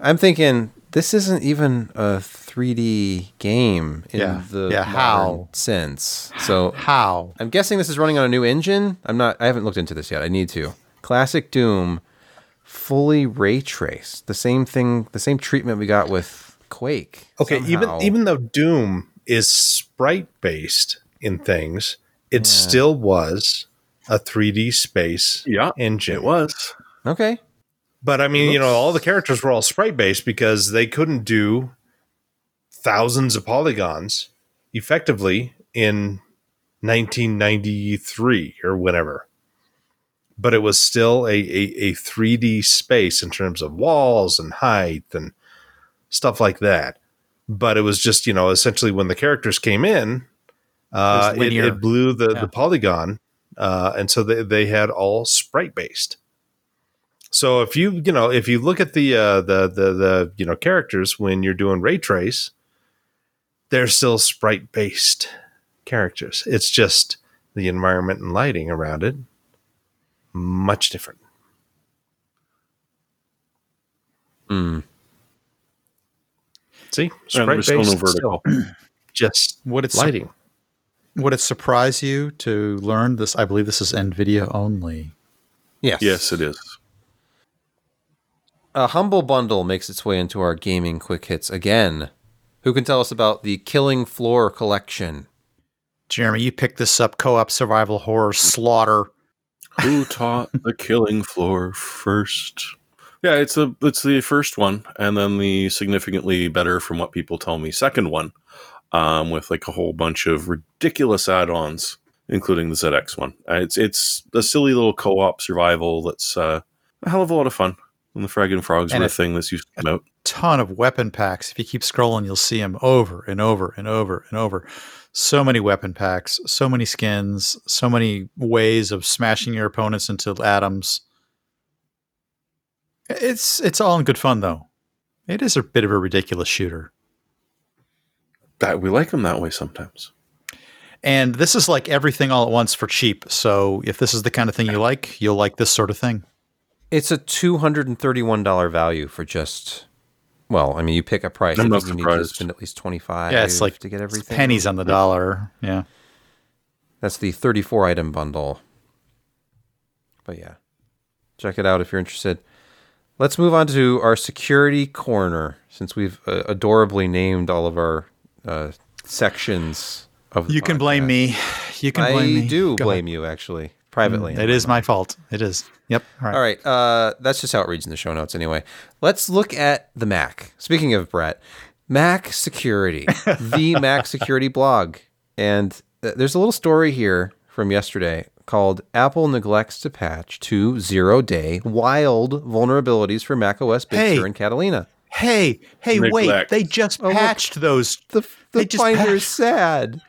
Speaker 1: I'm thinking this isn't even a 3D game in
Speaker 4: Yeah.
Speaker 1: the
Speaker 4: Yeah, how?
Speaker 1: sense. So
Speaker 4: How?
Speaker 1: I'm guessing this is running on a new engine. I'm not. I haven't looked into this yet. I need to. Classic Doom, fully ray traced. The same thing. The same treatment we got with Quake.
Speaker 3: Okay, even even though Doom is sprite based in hmm. things, it hmm. still was a 3D space
Speaker 2: Yeah,
Speaker 3: engine.
Speaker 2: It was.
Speaker 1: okay.
Speaker 3: But I mean, you know, all the characters were all sprite based because they couldn't do thousands of polygons effectively in 1993 or whenever. But it was still a, a, a 3D space in terms of walls and height and stuff like that. But it was just, you know, essentially when the characters came in, uh,
Speaker 4: It
Speaker 3: it, it blew the,
Speaker 4: Yeah.
Speaker 3: the polygon. Uh, and so they, they had all sprite based. So if you you know if you look at the uh, the the the you know characters when you're doing ray trace, they're still sprite based characters. It's just the environment and lighting around it much different.
Speaker 1: Mm.
Speaker 3: See,
Speaker 2: And there's still no
Speaker 3: based,
Speaker 2: vertical.
Speaker 3: just
Speaker 4: Would it
Speaker 3: lighting.
Speaker 4: would it surprise you to learn this? I believe this is Nvidia only.
Speaker 1: Yes.
Speaker 2: Yes, it is.
Speaker 1: A humble bundle makes its way into our gaming quick hits again. Who can tell us about the Killing Floor collection?
Speaker 4: Jeremy, you picked this up co-op survival horror slaughter.
Speaker 2: Who taught the killing floor first? Yeah, it's a it's the first one, and then the significantly better, from what people tell me, second one, um, with like a whole bunch of ridiculous add-ons, including the ZX one. Uh, It's it's a silly little co-op survival that's uh, a hell of a lot of fun. And the Frag and Frogs
Speaker 4: And
Speaker 2: were a thing that's used to come out.
Speaker 4: Ton of weapon packs. If you keep scrolling, you'll see them over and over and over and over. so many weapon packs, so many skins, so many ways of smashing your opponents into atoms. It's it's all in good fun though. It is a bit of a ridiculous shooter.
Speaker 2: That we like them that way sometimes.
Speaker 4: And this is like everything all at once for cheap. So if this is the kind of thing you like, you'll like this sort of thing.
Speaker 1: It's a two hundred and thirty-one dollar value for just. Well, I mean, you pick a price.
Speaker 2: I'm
Speaker 1: I
Speaker 2: not
Speaker 1: think you need to
Speaker 2: surprised.
Speaker 1: spend at least twenty-five.
Speaker 4: Yeah, it's like
Speaker 1: to get everything.
Speaker 4: pennies on the dollar. Yeah.
Speaker 1: That's the thirty-four item bundle. But yeah, check it out if you're interested. Let's move on to our security corner, since we've uh, adorably named all of our uh, sections of. The
Speaker 4: You can blame me. You can
Speaker 1: I
Speaker 4: blame me.
Speaker 1: I do
Speaker 4: Go
Speaker 1: blame you, actually, privately.
Speaker 4: ahead. It is my fault. It is. Yep. All right.
Speaker 1: All right. Uh, that's just how it reads in the show notes, anyway. Let's look at the Mac. Speaking of Brett, Mac Security, the Mac Security blog, and uh, there's a little story here from yesterday called "Apple neglects to patch two zero-day wild vulnerabilities for macOS Big
Speaker 4: Hey.
Speaker 1: Sur and Catalina."
Speaker 4: Hey, hey, wait! They just oh,
Speaker 1: look.
Speaker 4: patched those.
Speaker 1: The
Speaker 4: They
Speaker 1: the
Speaker 4: just
Speaker 1: binder is
Speaker 4: patched-
Speaker 1: sad.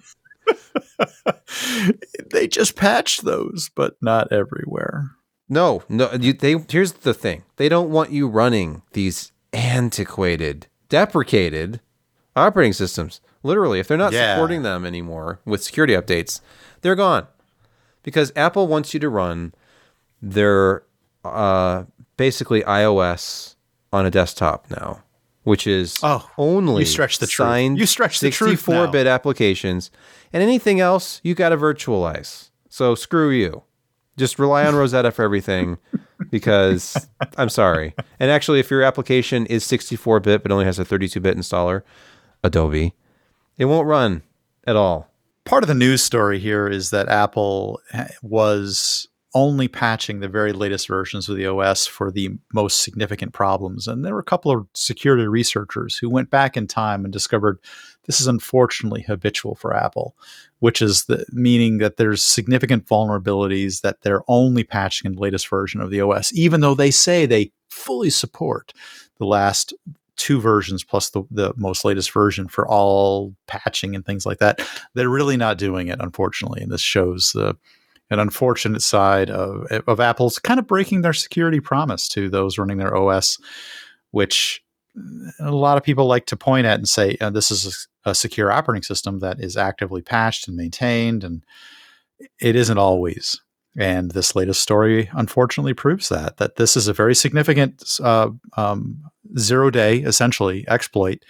Speaker 4: they just patched those, but not everywhere.
Speaker 1: No, no. You, they here's the thing: they don't want you running these antiquated, deprecated operating systems. Literally, if they're not
Speaker 4: Yeah.
Speaker 1: supporting them anymore with security updates, they're gone. Because Apple wants you to run their uh, basically iOS on a desktop now, which is
Speaker 4: Oh,
Speaker 1: only
Speaker 4: you stretch the truth. You stretch the 64
Speaker 1: bit applications, and anything else you got to virtualize. So screw you. Just rely on Rosetta for everything because I'm sorry. And actually, if your application is 64 bit but only has a 32 bit installer, Adobe, it won't run at all.
Speaker 4: Part of the news story here is that Apple eh, was only patching the very latest versions of the OS for the most significant problems. And there were a couple of security researchers who went back in time and discovered this is unfortunately habitual for Apple, which is the meaning that there's significant vulnerabilities that they're only patching in the latest version of the OS, even though they say they fully support the last two versions plus the, the most latest version for all patching and things like that. They're really not doing it, unfortunately. And this shows the an unfortunate side of, of Apple's kind of breaking their security promise to those running their OS, which a lot of people like to point at and say uh, this is a, a secure operating system that is actively patched and maintained, and it isn't always. And this latest story, unfortunately, proves that that this is a very significant uh, um, zero day, essentially exploit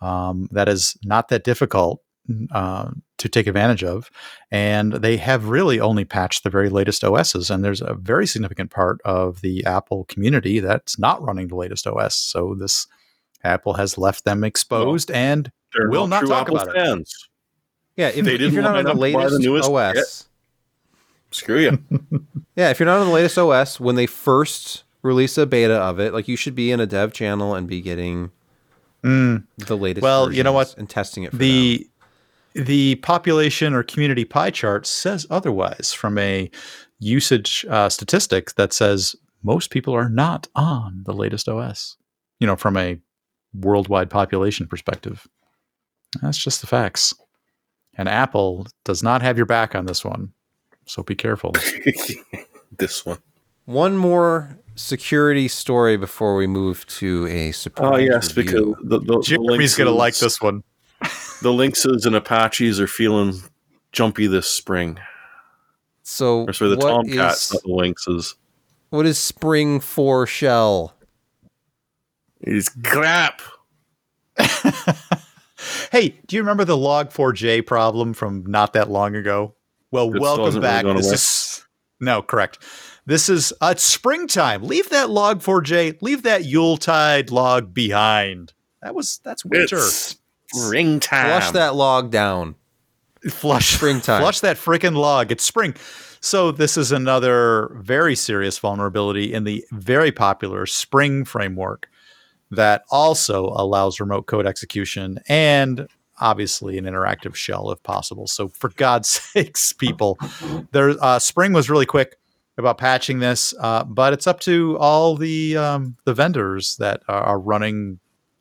Speaker 4: um, that is not that difficult uh, to take advantage of. And they have really only patched the very latest OSs. And there's a very significant part of the Apple community that's not running the latest OS. So this Apple has left them exposed and
Speaker 2: They're
Speaker 4: Will not
Speaker 2: true
Speaker 4: talk
Speaker 2: Apple
Speaker 4: about it.
Speaker 1: Yeah, if,
Speaker 2: They
Speaker 1: if
Speaker 2: didn't
Speaker 1: you're not on the
Speaker 2: up to buy the
Speaker 1: latest
Speaker 2: newest
Speaker 1: OS.
Speaker 2: Screw you.
Speaker 1: yeah, if you're not on the latest OS, when they first release a beta of it, like you should be in a dev channel and be getting the latest.
Speaker 4: Mm. Well, you know what?
Speaker 1: and testing it. For them.
Speaker 4: the the population or community pie chart says otherwise from a usage uh, statistic that says most people are not on the latest OS. You know, from a worldwide population perspective, that's just the facts. And Apple does not have your back on this one, so be careful.
Speaker 2: this one.
Speaker 1: One more security story before we move to a surprise.
Speaker 2: Oh yes,
Speaker 1: review.
Speaker 2: because the, the,
Speaker 4: Jeremy's
Speaker 2: the
Speaker 4: gonna like this one.
Speaker 2: The Lynxes and Apaches are feeling jumpy this spring.
Speaker 1: so
Speaker 2: Or sorry, the
Speaker 1: what
Speaker 2: Tomcats,
Speaker 1: is-
Speaker 2: not the Lynxes.
Speaker 1: what is Spring4Shell?
Speaker 2: It's crap.
Speaker 4: Hey, do you remember the Log4j problem from not that long ago? Well,
Speaker 2: It
Speaker 4: welcome
Speaker 2: hasn't really
Speaker 4: back. This
Speaker 2: away.
Speaker 4: is no correct. This is uh, it's springtime. Leave that Log4j, leave that Yuletide log behind. That was that's winter.
Speaker 2: It's springtime.
Speaker 1: Flush that log down.
Speaker 4: flush
Speaker 1: Springtime.
Speaker 4: Flush that freaking log. It's spring. So this is another very serious vulnerability in the very popular Spring framework that also allows remote code execution and obviously an interactive shell if possible. So for God's sakes, people, there uh, Spring was really quick about patching this, uh, but it's up to all the um, the vendors that are, running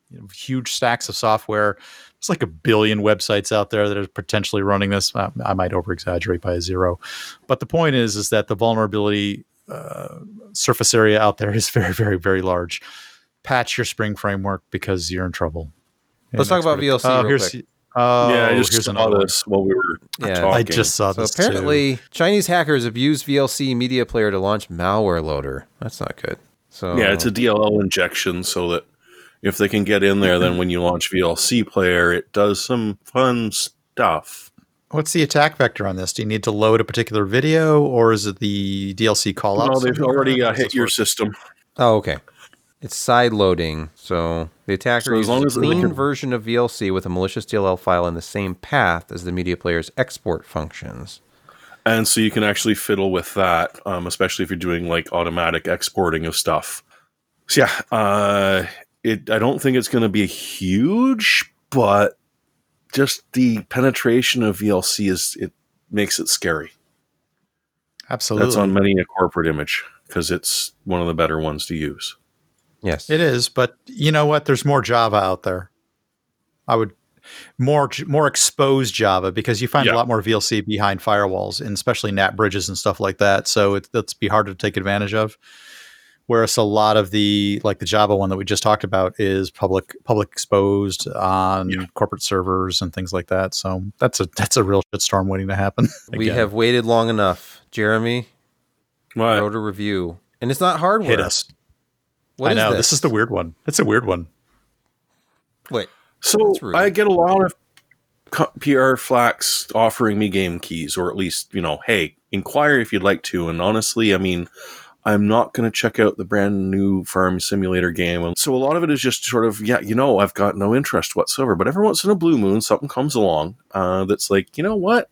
Speaker 4: you know, huge stacks of software There's like a billion websites out there that are potentially running this. I, I might over exaggerate by a zero, but the point is, is that the vulnerability uh, surface area out there is very, very, very large. Patch your Spring framework because you're in trouble.
Speaker 1: Let's talk about VLC
Speaker 4: Oh,
Speaker 1: real
Speaker 4: here's
Speaker 1: quick.
Speaker 4: oh,
Speaker 2: yeah, I just
Speaker 4: here's
Speaker 2: saw
Speaker 4: another
Speaker 2: this while we were
Speaker 1: Yeah.
Speaker 2: talking.
Speaker 4: I just saw
Speaker 1: So
Speaker 4: this too.
Speaker 1: apparently, Chinese hackers have used VLC Media Player to launch malware loader. That's not good. So
Speaker 2: Yeah, it's a DLL injection so that if they can get in there, then when you launch VLC player, it does some fun stuff.
Speaker 4: What's the attack vector on this? Do you need to load a particular video, or is it the DLC call out?
Speaker 2: No, they've already uh, hit your system.
Speaker 1: Oh, okay. It's side loading, so the attacker
Speaker 2: So as
Speaker 1: uses
Speaker 2: long
Speaker 1: a
Speaker 2: as they
Speaker 1: clean
Speaker 2: can-
Speaker 1: version of VLC with a malicious DLL file in the same path as the media player's export functions.
Speaker 2: And so you can actually fiddle with that, um, especially if you're doing like automatic exporting of stuff. So yeah, uh, it. I don't think it's going to be huge, but just the penetration of VLC is it makes it scary.
Speaker 4: Absolutely.
Speaker 2: That's on many a corporate image because it's one of the better ones to use.
Speaker 1: Yes.
Speaker 4: It is, but you know what? There's more Java out there. I would more more exposed Java because you find
Speaker 2: Yeah.
Speaker 4: a lot more VLC behind firewalls and especially NAT bridges and stuff like that. So it, that's be harder to take advantage of. Whereas a lot of the like the Java one that we just talked about is public public exposed on
Speaker 2: Yeah.
Speaker 4: corporate servers and things like that. So that's a that's a real shitstorm waiting to happen.
Speaker 1: we have waited long enough. Jeremy
Speaker 2: What?
Speaker 1: wrote a review, and it's not hardware.
Speaker 4: hit us.
Speaker 1: What
Speaker 4: I know
Speaker 1: this?
Speaker 4: this is the weird one. It's a weird one.
Speaker 1: Wait.
Speaker 2: So I get a lot of PR flacks offering me game keys, or at least you know, hey, inquire if you'd like to. And honestly, I mean, I'm not going to check out the brand new Farm Simulator game. And so a lot of it is just sort of, yeah, you know, I've got no interest whatsoever. But every once in a blue moon, something comes along uh, that's like, you know what,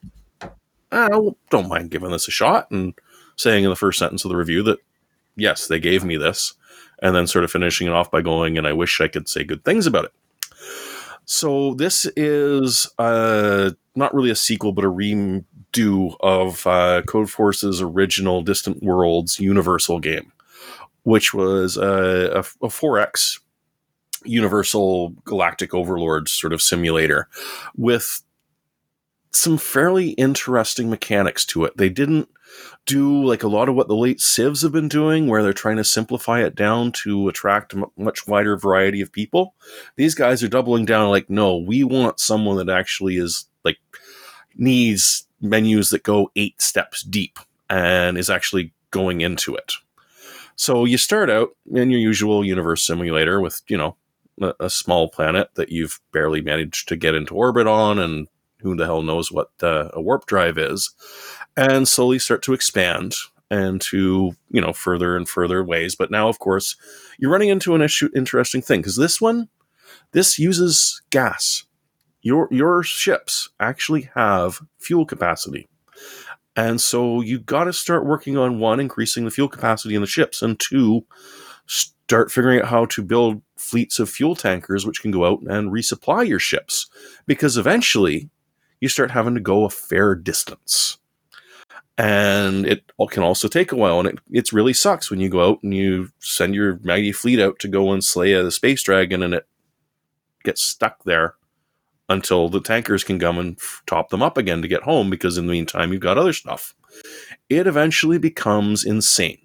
Speaker 2: I don't mind giving this a shot, and saying in the first sentence of the review that yes, they gave me this, and then sort of finishing it off by going, and I wish I could say good things about it. So this is uh, not really a sequel, but a redo of uh, Code Force's original Distant Worlds Universal game, which was a, a, a 4X Universal Galactic Overlord sort of simulator with some fairly interesting mechanics to it. They didn't do like a lot of what the late civs have been doing where they're trying to simplify it down to attract a much wider variety of people. These guys are doubling down like no we want someone that actually is like needs menus that go eight steps deep and is actually going into it. So you start out in your usual universe simulator with you know a, a small planet that you've barely managed to get into orbit on and who the hell knows what uh, a warp drive is and slowly start to expand and to you know further and further ways. But now of course you're running into an issue interesting thing because this one this uses gas. Your your ships actually have fuel capacity. And so you got to start working on one increasing the fuel capacity in the ships and two start figuring out how to build fleets of fuel tankers which can go out and resupply your ships because eventually you start having to go a fair distance and it can also take a while and it it's really sucks when you go out and you send your mighty fleet out to go and slay a space dragon and it gets stuck there until the tankers can come and top them up again to get home because in the meantime you've got other stuff. It eventually becomes insane.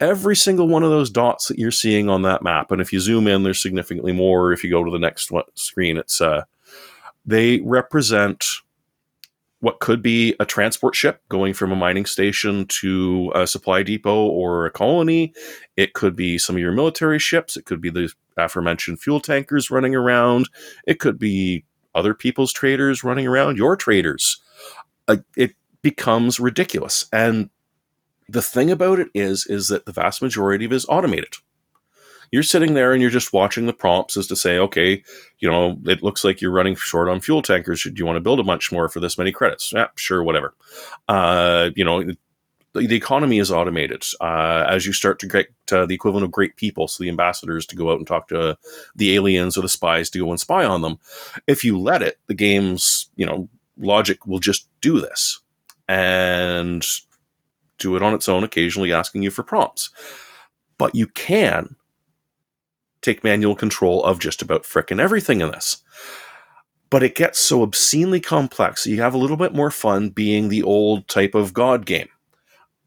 Speaker 2: Every single one of those dots that you're seeing on that map and if you zoom in there's significantly more. If you go to the next one, screen it's uh they represent what could be a transport ship going from a mining station to a supply depot or a colony. It could be some of your military ships. It could be the aforementioned fuel tankers running around. It could be other people's traders running around, your traders. Uh, it becomes ridiculous. And the thing about it is, is that the vast majority of it is automated. You're sitting there and you're just watching the prompts as to say, okay, you know, it looks like you're running short on fuel tankers. Do you want to build a bunch more for this many credits? Yeah, sure, whatever. Uh, you know, the, economy is automated uh, as you start to get uh, the equivalent of great people, so the ambassadors to go out and talk to the aliens or the spies to go and spy on them. If you let it, the game's you know logic will just do this and do it on its own, occasionally asking you for prompts. But you can take manual control of just about frickin' everything in this. but it gets so obscenely complex. You have a little bit more fun being the old type of God game.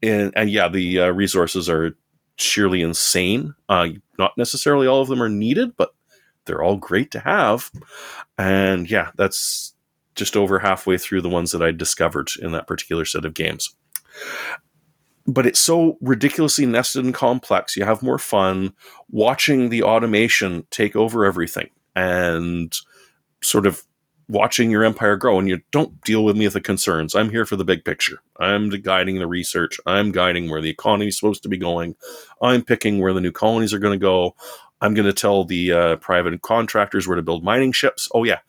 Speaker 2: And, and yeah, the uh, resources are sheerly insane. Uh, not necessarily all of them are needed, but they're all great to have. And yeah, that's just over halfway through the ones that I discovered in that particular set of games. But it's so ridiculously nested and complex. You have more fun watching the automation take over everything and sort of watching your empire grow and you don't deal with me with the concerns. I'm here for the big picture. I'm guiding the research. I'm guiding where the economy is supposed to be going. I'm picking where the new colonies are going to go. I'm going to tell the uh, private contractors where to build mining ships. Oh yeah,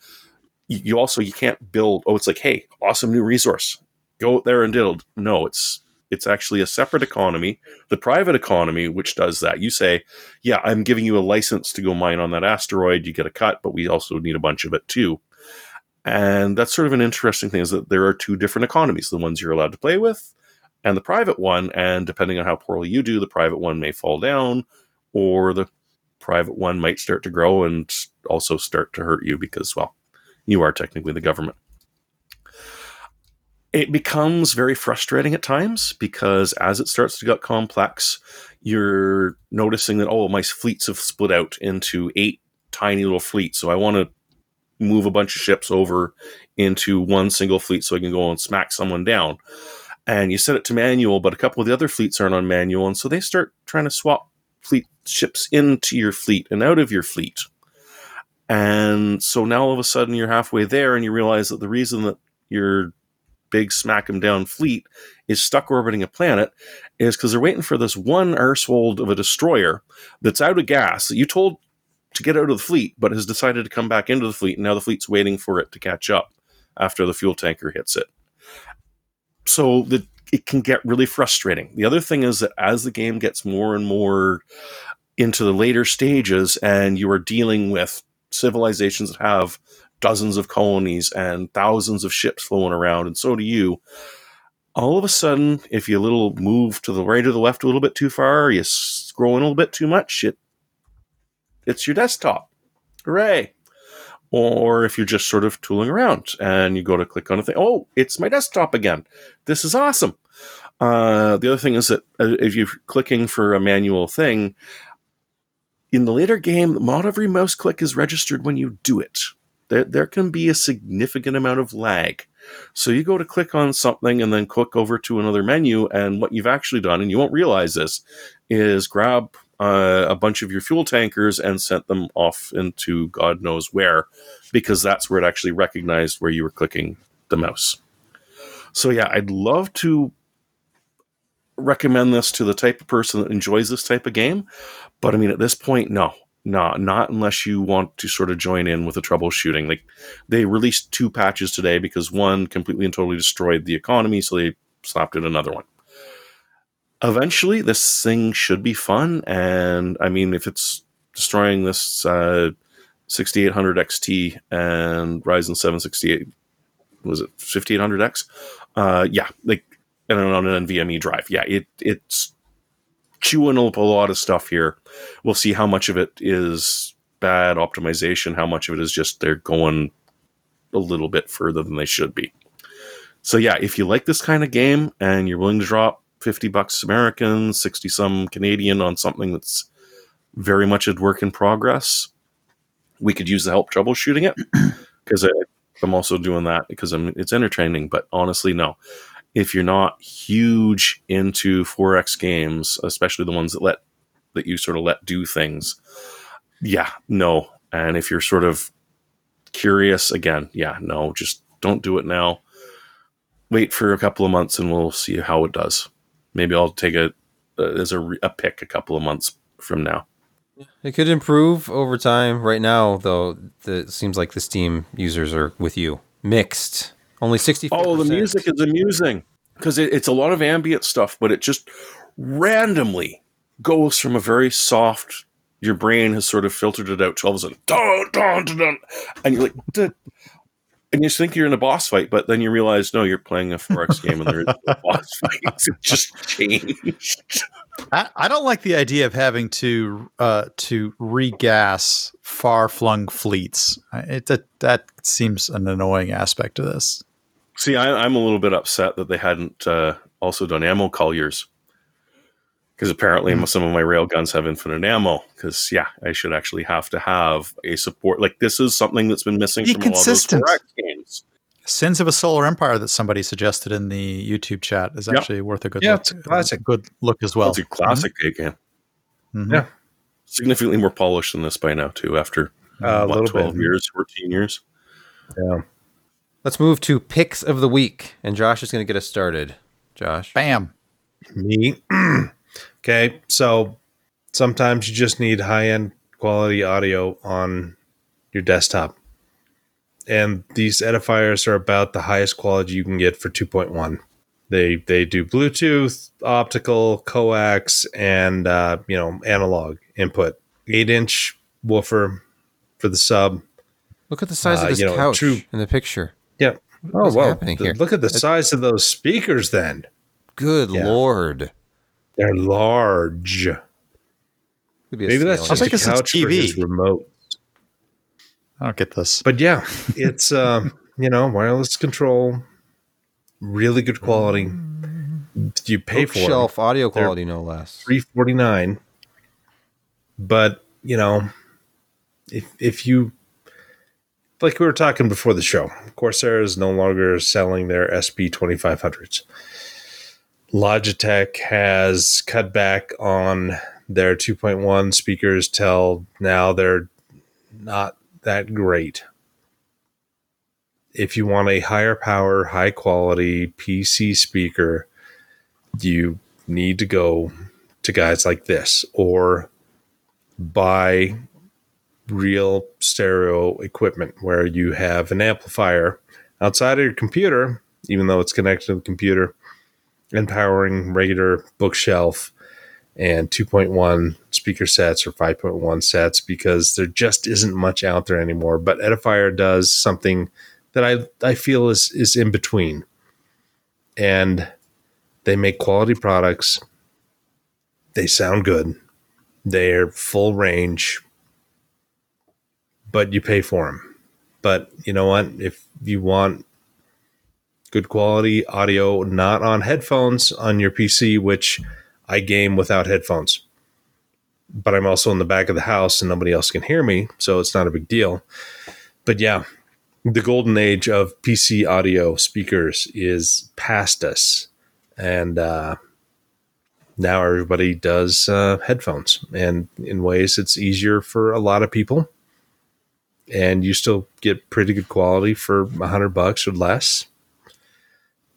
Speaker 2: you, also you can't build. Oh, it's like hey, awesome new resource. Go out there and build. No, it's it's actually a separate economy, the private economy, which does that. You say, yeah, I'm giving you a license to go mine on that asteroid. You get a cut, but we also need a bunch of it too. And that's sort of an interesting thing is that there are two different economies the ones you're allowed to play with and the private one. And depending on how poorly you do, the private one may fall down or the private one might start to grow and also start to hurt you because, well, you are technically the government. It becomes very frustrating at times because as it starts to get complex, you're noticing that, oh, my fleets have split out into eight tiny little fleets. So I want to move a bunch of ships over into one single fleet so I can go and smack someone down. And you set it to manual, but a couple of the other fleets aren't on manual, and so they start trying to swap fleet ships into your fleet and out of your fleet. And so now all of a sudden you're halfway there and you realize that the reason that your big smack 'em down fleet is stuck orbiting a planet is because they're waiting for this one arsehole of a destroyer that's out of gas that you told to get out of the fleet, but has decided to come back into the fleet, and now the fleet's waiting for it to catch up after the fuel tanker hits it. So the, it can get really frustrating. The other thing is that as the game gets more and more into the later stages, and you are dealing with civilizations that have dozens of colonies and thousands of ships flowing around, and so do you. All of a sudden, if you little move to the right or the left a little bit too far, you scroll in a little bit too much, it it's your desktop. Hooray. Or if you're just sort of tooling around and you go to click on a thing, oh, it's my desktop again. This is awesome. Uh, the other thing is that uh, if you're clicking for a manual thing, in the later game, not every mouse click is registered when you do it. There, there can be a significant amount of lag. So you go to click on something and then click over to another menu, and what you've actually done, and you won't realize this, is grab uh, a bunch of your fuel tankers and sent them off into God knows where, because that's where it actually recognized where you were clicking the mouse. So, yeah, I'd love to recommend this to the type of person that enjoys this type of game. But I mean, at this point, no, no, not unless you want to sort of join in with the troubleshooting. Like they released two patches today because one completely and totally destroyed the economy, so they slapped in another one eventually this thing should be fun. And I mean, if it's destroying this uh, 6800 XT and Ryzen 768, was it 5800X? Uh, yeah, like and on an NVMe drive. Yeah, it it's chewing up a lot of stuff here. We'll see how much of it is bad optimization, how much of it is just they're going a little bit further than they should be. So yeah, if you like this kind of game and you're willing to drop 50 bucks American, 60 some Canadian on something that's very much a work in progress. We could use the help troubleshooting it because I'm also doing that because I'm, it's entertaining. But honestly, no. If you're not huge into 4X games, especially the ones that let that you sort of let do things, yeah, no. And if you're sort of curious, again, yeah, no, just don't do it now. Wait for a couple of months and we'll see how it does maybe I'll take a uh, as a, a pick a couple of months from now.
Speaker 1: It could improve over time. Right now, though, the, it seems like the Steam users are with you. Mixed, only sixty.
Speaker 2: Oh, the music is amusing because it, it's a lot of ambient stuff, but it just randomly goes from a very soft. Your brain has sort of filtered it out to all of a sudden, dun, dun, dun, dun, and you're like, and you think you're in a boss fight, but then you realize no, you're playing a 4X game and there is no boss fights. It just changed.
Speaker 4: I, I don't like the idea of having to uh, to regas far flung fleets. It that that seems an annoying aspect of this.
Speaker 2: See, I, I'm a little bit upset that they hadn't uh, also done ammo colliers. Because apparently some of my rail guns have infinite ammo. Because yeah, I should actually have to have a support. Like this is something that's been missing
Speaker 4: Be
Speaker 2: from a lot of those
Speaker 4: consistent.
Speaker 2: 4X games.
Speaker 4: Sins of a Solar Empire that somebody suggested in the YouTube chat is
Speaker 2: Yep.
Speaker 4: actually worth a good
Speaker 3: Yeah,
Speaker 4: look,
Speaker 3: it's a classic.
Speaker 4: good look as well.
Speaker 2: It's a classic game.
Speaker 4: Mhm.
Speaker 3: Yeah.
Speaker 2: Significantly more polished than this by now too. After
Speaker 3: Uh, a little
Speaker 2: 12
Speaker 3: bit.
Speaker 2: years, 14 years.
Speaker 3: Yeah.
Speaker 1: Let's move to picks of the week, and Josh is going to get us started. Josh,
Speaker 4: Bam.
Speaker 3: Me. okay. So sometimes you just need high end quality audio on your desktop. And these edifiers are about the highest quality you can get for 2.1. They they do Bluetooth, optical, coax, and uh, you know analog input. Eight inch woofer for the sub.
Speaker 1: look at the size
Speaker 3: Uh,
Speaker 1: of this
Speaker 3: you know,
Speaker 1: couch
Speaker 3: true-
Speaker 1: in the picture.
Speaker 3: Yeah. Oh
Speaker 1: What's happening here?
Speaker 3: Look at the size of those speakers. Then
Speaker 1: Good
Speaker 3: Yeah.
Speaker 1: lord.
Speaker 3: they're large.
Speaker 1: Could be a
Speaker 3: Maybe that's.
Speaker 4: I'll
Speaker 3: just
Speaker 4: take
Speaker 3: a
Speaker 4: us to
Speaker 3: couch for his
Speaker 4: TV.
Speaker 3: remote.
Speaker 4: I don't get this.
Speaker 3: But yeah, it's um, you know wireless control, really good quality. Do You pay for it,
Speaker 1: bookshelf audio
Speaker 3: They're-
Speaker 1: quality, no less.
Speaker 3: three forty nine. But you know, if if you like we were talking before the show, Corsair is no longer selling their SP twenty five hundreds. Logitech has cut back on their 2.1 speakers till now they're not that great. If you want a higher power, high quality PC speaker, you need to go to guys like this or buy real stereo equipment where you have an amplifier outside of your computer, even though it's connected to the computer, and powering regular bookshelf and 2.1 speaker sets or 5.1 sets because there just isn't much out there anymore. But Edifier does something that I, I feel is, is in between. And they make quality products. They sound good. They're full range, but you pay for them. But you know what? If you want good quality audio, not on headphones on your PC, which I game without headphones, but I'm also in the back of the house and nobody else can hear me, so it's not a big deal. But yeah, the golden age of PC audio speakers is past us and uh, now everybody does uh, headphones and in ways it's easier for a lot of people and you still get pretty good quality for a hundred bucks or less.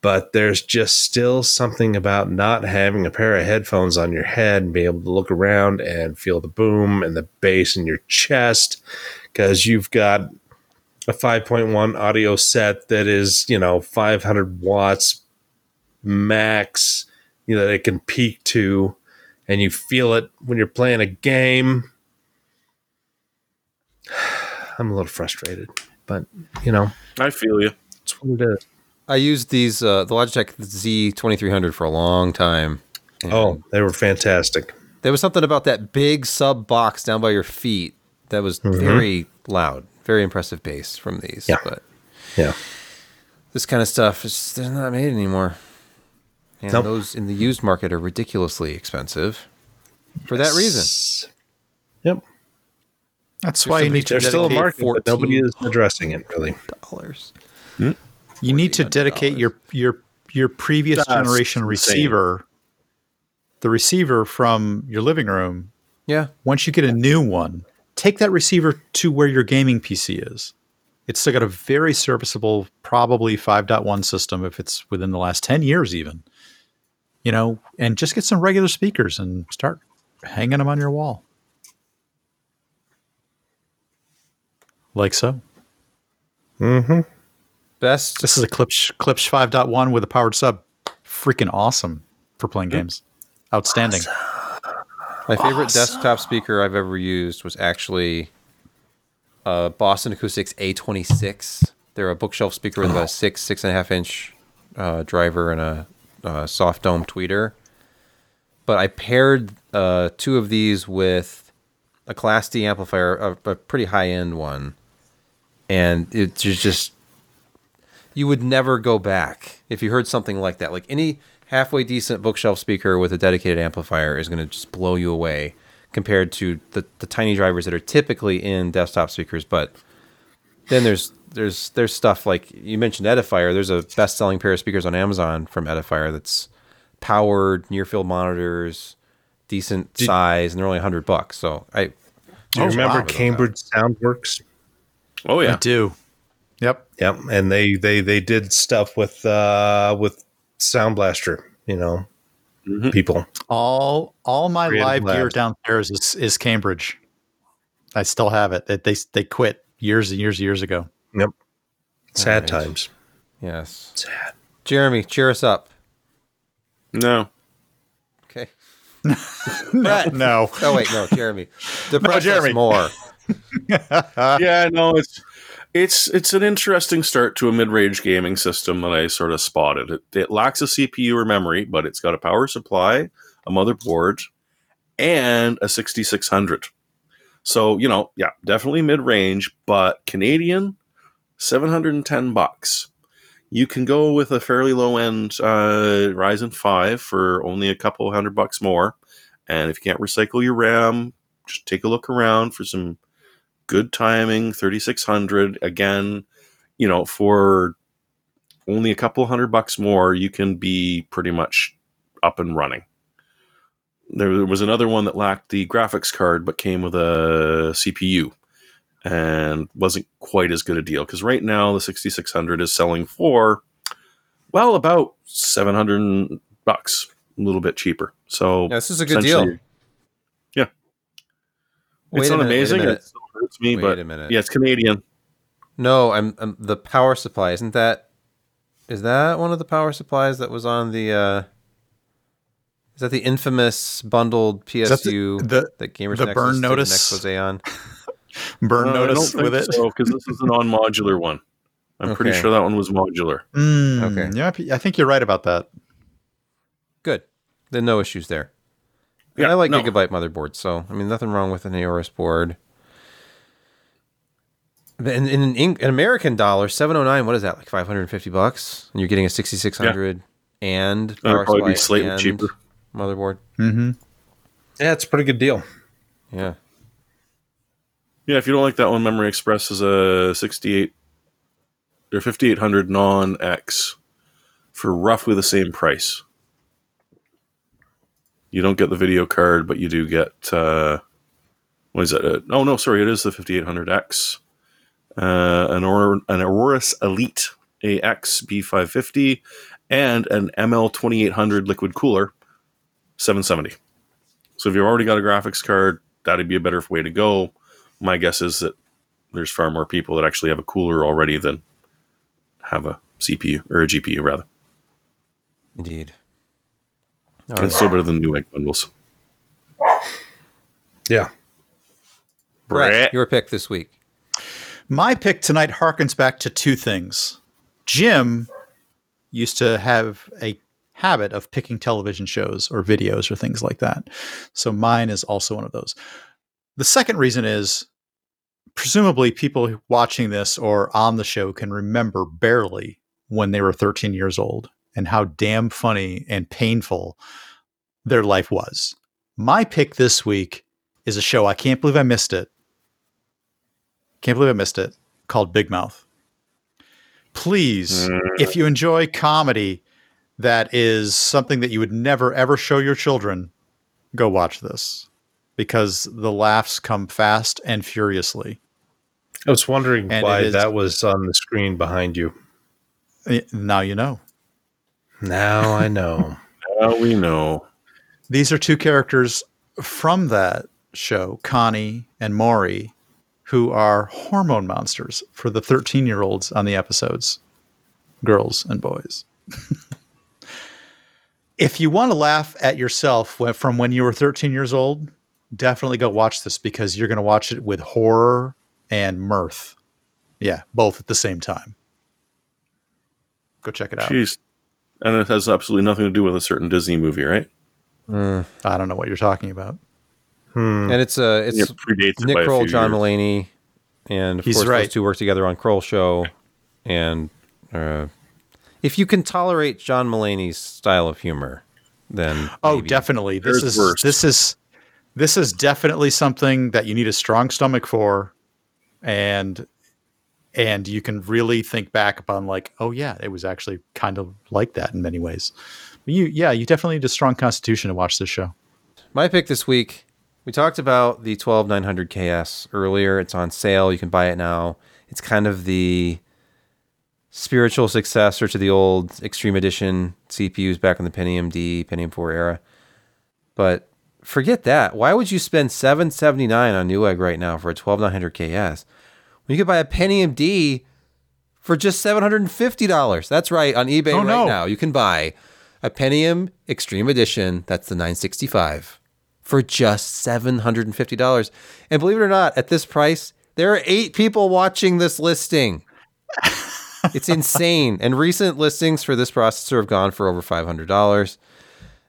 Speaker 3: But there's just still something about not having a pair of headphones on your head and being able to look around and feel the boom and the bass in your chest because you've got a 5.1 audio set that is you know 500 watts max you know that it can peak to and you feel it when you're playing a game i'm a little frustrated but you know
Speaker 2: I feel you.
Speaker 3: it's what it is
Speaker 1: I used these uh, the Logitech Z2300 for a long time.
Speaker 3: oh they were fantastic
Speaker 1: there was something about that big sub box down by your feet that was very loud, very impressive bass from these.
Speaker 3: Yeah.
Speaker 1: But
Speaker 3: yeah
Speaker 1: this kind of stuff is they're not made anymore, and
Speaker 3: Nope.
Speaker 1: those in the used market are ridiculously expensive for that reason.
Speaker 3: yep
Speaker 4: That's why you need to
Speaker 3: there's still a
Speaker 4: dedicate
Speaker 3: market but nobody is addressing it really
Speaker 1: Dollars. Hmm?
Speaker 4: You need to dedicate your your your previous
Speaker 2: That's
Speaker 4: generation
Speaker 2: insane.
Speaker 4: receiver, the receiver from your living room.
Speaker 1: Yeah,
Speaker 4: Once you get a new one, take that receiver to where your gaming PC is. It's still got a very serviceable, probably 5.1 system if it's within the last 10 years, even. You know, and just get some regular speakers and start hanging them on your wall. Like so.
Speaker 3: mm-hmm
Speaker 1: best
Speaker 4: This is a Klipsch, Klipsch 5.1 with a powered sub. Freaking awesome for playing games. Outstanding.
Speaker 1: My favorite desktop speaker I've ever used was actually a Boston Acoustics A26 They're a bookshelf speaker with about a six, six and a half inch uh, driver and a, uh soft dome tweeter. But I paired uh, two of these with a Class D amplifier, a, a pretty high end one, and it's just you would never go back if you heard something like that. Like any halfway decent bookshelf speaker with a dedicated amplifier is going to just blow you away compared to the, the tiny drivers that are typically in desktop speakers. But then there's there's there's stuff like you mentioned Edifier. There's a best selling pair of speakers on Amazon from Edifier that's powered near field monitors, decent size, and they're only hundred bucks. So I
Speaker 3: Do you remember. Cambridge Soundworks?
Speaker 2: Oh yeah, I
Speaker 4: do. Yep.
Speaker 3: Yep, and they they they did stuff with uh with Sound Blaster, you know,
Speaker 2: Mhm.
Speaker 3: people.
Speaker 4: All all my
Speaker 3: Creative
Speaker 4: live gear downstairs is, is Cambridge. I still have it. They they, they quit years and years and years ago.
Speaker 3: Yep. Sad
Speaker 1: Alright.
Speaker 3: times.
Speaker 1: yes,
Speaker 3: Sad.
Speaker 1: Jeremy, cheer us up.
Speaker 2: no,
Speaker 1: Okay.
Speaker 4: No, no.
Speaker 1: Oh wait, no, Jeremy. Depress
Speaker 4: Jeremy.
Speaker 1: us more.
Speaker 2: yeah, no, it's it's it's an interesting start to a mid-range gaming system that I sort of spotted. It, it lacks a CPU or memory, but it's got a power supply, a motherboard, and a 6600. So you know, yeah, definitely mid-range, but Canadian, 710 bucks. You can go with a fairly low-end uh, Ryzen 5 for only a couple hundred bucks more, and if you can't recycle your RAM, just take a look around for some good timing 3600 again you know for only a couple hundred bucks more you can be pretty much up and running there, was another one that lacked the graphics card but came with a cpu and wasn't quite as good a deal because right now the 6600 is selling for well about 700 bucks a little bit cheaper so
Speaker 1: Yeah, this is a good deal.
Speaker 2: yeah
Speaker 1: Wait
Speaker 2: it's not
Speaker 1: minute,
Speaker 2: amazing
Speaker 1: minute.
Speaker 2: It hurts me
Speaker 1: Wait
Speaker 2: but
Speaker 1: a minute.
Speaker 2: yeah it's canadian
Speaker 1: No, I'm, I'm the power supply. Isn't that is that one of the power supplies that was on the uh is that the infamous bundled
Speaker 4: that the-
Speaker 1: PSU
Speaker 4: the-
Speaker 1: that Gamers
Speaker 4: the
Speaker 1: Nexus
Speaker 4: burn notice?
Speaker 1: expose on?
Speaker 4: Burn
Speaker 2: Uh,
Speaker 4: notice with it.
Speaker 2: because this is a non-modular one. I'm pretty sure that one was modular.
Speaker 4: Mm,
Speaker 1: Okay.
Speaker 4: Yeah, I think you're right about that.
Speaker 1: Good. Then no issues there. And
Speaker 2: Yeah,
Speaker 1: I like
Speaker 2: no.
Speaker 1: gigabyte motherboards, so I mean nothing wrong with an Aorus board. In, in, an Eng- American dollar, seven oh nine. What is that? Like five hundred and fifty bucks, and you're getting a sixty six hundred and power
Speaker 2: probably be slightly cheaper.
Speaker 1: motherboard.
Speaker 4: Mm-hmm.
Speaker 3: Yeah, it's a pretty good deal.
Speaker 1: Yeah.
Speaker 2: Yeah, if you don't like that one, Memory Express is a 68 or 5800 non-X for roughly the same price. You don't get the video card, but you do get uh, what is that? Uh, oh no, sorry, it is the 5800X. Uh, an, Aur- an Aorus Elite AX B550 and an ML 2800 liquid cooler 770. So if you've already got a graphics card, that'd be a better way to go. My guess is that there's far more people that actually have a cooler already than have a CPU or a GPU rather.
Speaker 1: Indeed. All
Speaker 2: And
Speaker 1: right.
Speaker 2: it's still better than Newegg bundles.
Speaker 3: Yeah.
Speaker 1: Brett, your pick this week.
Speaker 4: My pick tonight harkens back to two things. Jim used to have a habit of picking television shows or videos or things like that. So mine is also one of those. The second reason is presumably people watching this or on the show can remember barely when they were 13 years old and how damn funny and painful their life was. My pick this week is a show I can't believe I missed it. Can't believe I missed it. Called Big Mouth. Please, mm. if you enjoy comedy that is something that you would never ever show your children, go watch this because the laughs come fast and furiously.
Speaker 3: I was wondering
Speaker 4: And
Speaker 3: why
Speaker 4: it is-
Speaker 3: that was on the screen behind you.
Speaker 4: Now you know.
Speaker 3: Now I know.
Speaker 2: Now we know.
Speaker 4: These are two characters from that show, Connie and Maury, who are hormone monsters for the 13 year olds on the episodes, girls and boys. if you want to laugh at yourself from when you were 13 years old, definitely go watch this because you're going to watch it with horror and mirth. Yeah, both at the same time. Go check it out.
Speaker 2: Jeez. And it has absolutely nothing to do with a certain Disney movie, right? Mm.
Speaker 4: I don't know what you're talking about.
Speaker 1: And it's uh, it's
Speaker 2: It predates it
Speaker 1: Nick
Speaker 2: by
Speaker 1: Kroll, John
Speaker 2: years.
Speaker 1: Mulaney, and of
Speaker 4: He's
Speaker 1: course
Speaker 4: right.
Speaker 1: those two work together on Kroll Show. And uh, if you can tolerate John Mulaney's style of humor, then
Speaker 4: Oh,
Speaker 1: maybe.
Speaker 4: definitely. This
Speaker 2: There's
Speaker 4: is
Speaker 2: worse.
Speaker 4: this is this is definitely something that you need a strong stomach for, and and you can really think back upon like, oh yeah, it was actually kind of like that in many ways. But You yeah, you definitely need a strong constitution to watch this show.
Speaker 1: My pick this week, we talked about the 12900 KS earlier. It's on sale. You can buy it now. It's kind of the spiritual successor to the old Extreme Edition CPUs back in the Pentium D, Pentium 4 era. But forget that. Why would you spend 779 on Newegg right now for a 12900 KS when you could buy a Pentium D for just $750? That's right. On eBay
Speaker 4: Oh,
Speaker 1: right
Speaker 4: no.
Speaker 1: now, you can buy a Pentium Extreme Edition. That's the 965 for just $750. And believe it or not, at this price, there are eight people watching this listing. it's insane. And recent listings for this processor have gone for over $500.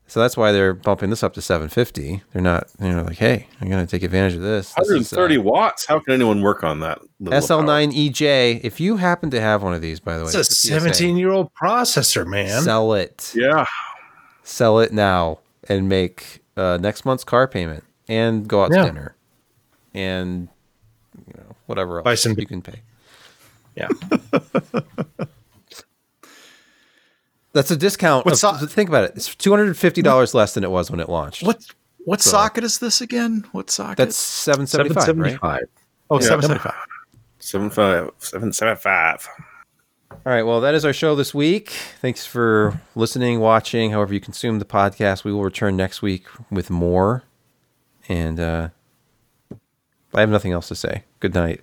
Speaker 1: So that's why they're bumping this up to 750. They're not, they're like, hey, I'm going to take advantage of this. This is, uh,
Speaker 2: 130 watts. How can anyone work on that?
Speaker 1: SL9EJ. If you happen to have one of these, by the way,
Speaker 3: It's a 17 year old processor, man.
Speaker 1: Sell it.
Speaker 2: Yeah.
Speaker 1: Sell it now and make uh, next month's car payment and go out to dinner and you know, whatever else
Speaker 3: Buy some-
Speaker 1: you can pay.
Speaker 3: Yeah.
Speaker 1: That's a discount.
Speaker 4: What
Speaker 1: of-
Speaker 4: so-
Speaker 1: think about it. It's two hundred and fifty dollars less than it was when it launched.
Speaker 4: What what
Speaker 1: So-
Speaker 4: socket is this again? What socket?
Speaker 1: That's seven seventy five, right?
Speaker 3: 775.
Speaker 4: oh,
Speaker 2: Yeah.
Speaker 4: 775.
Speaker 2: 75, 775.
Speaker 1: All right. Well, that is our show this week. Thanks for listening, watching, however you consume the podcast. We will return next week with more. And uh, I have nothing else to say. Good night.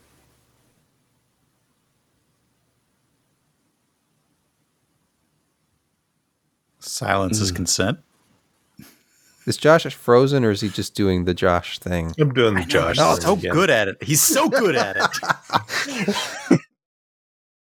Speaker 4: Silence is consent.
Speaker 1: Is Josh frozen or is he just doing the Josh thing?
Speaker 3: I'm doing the Josh.
Speaker 4: Oh, so
Speaker 3: again.
Speaker 4: good at it. He's so good at it.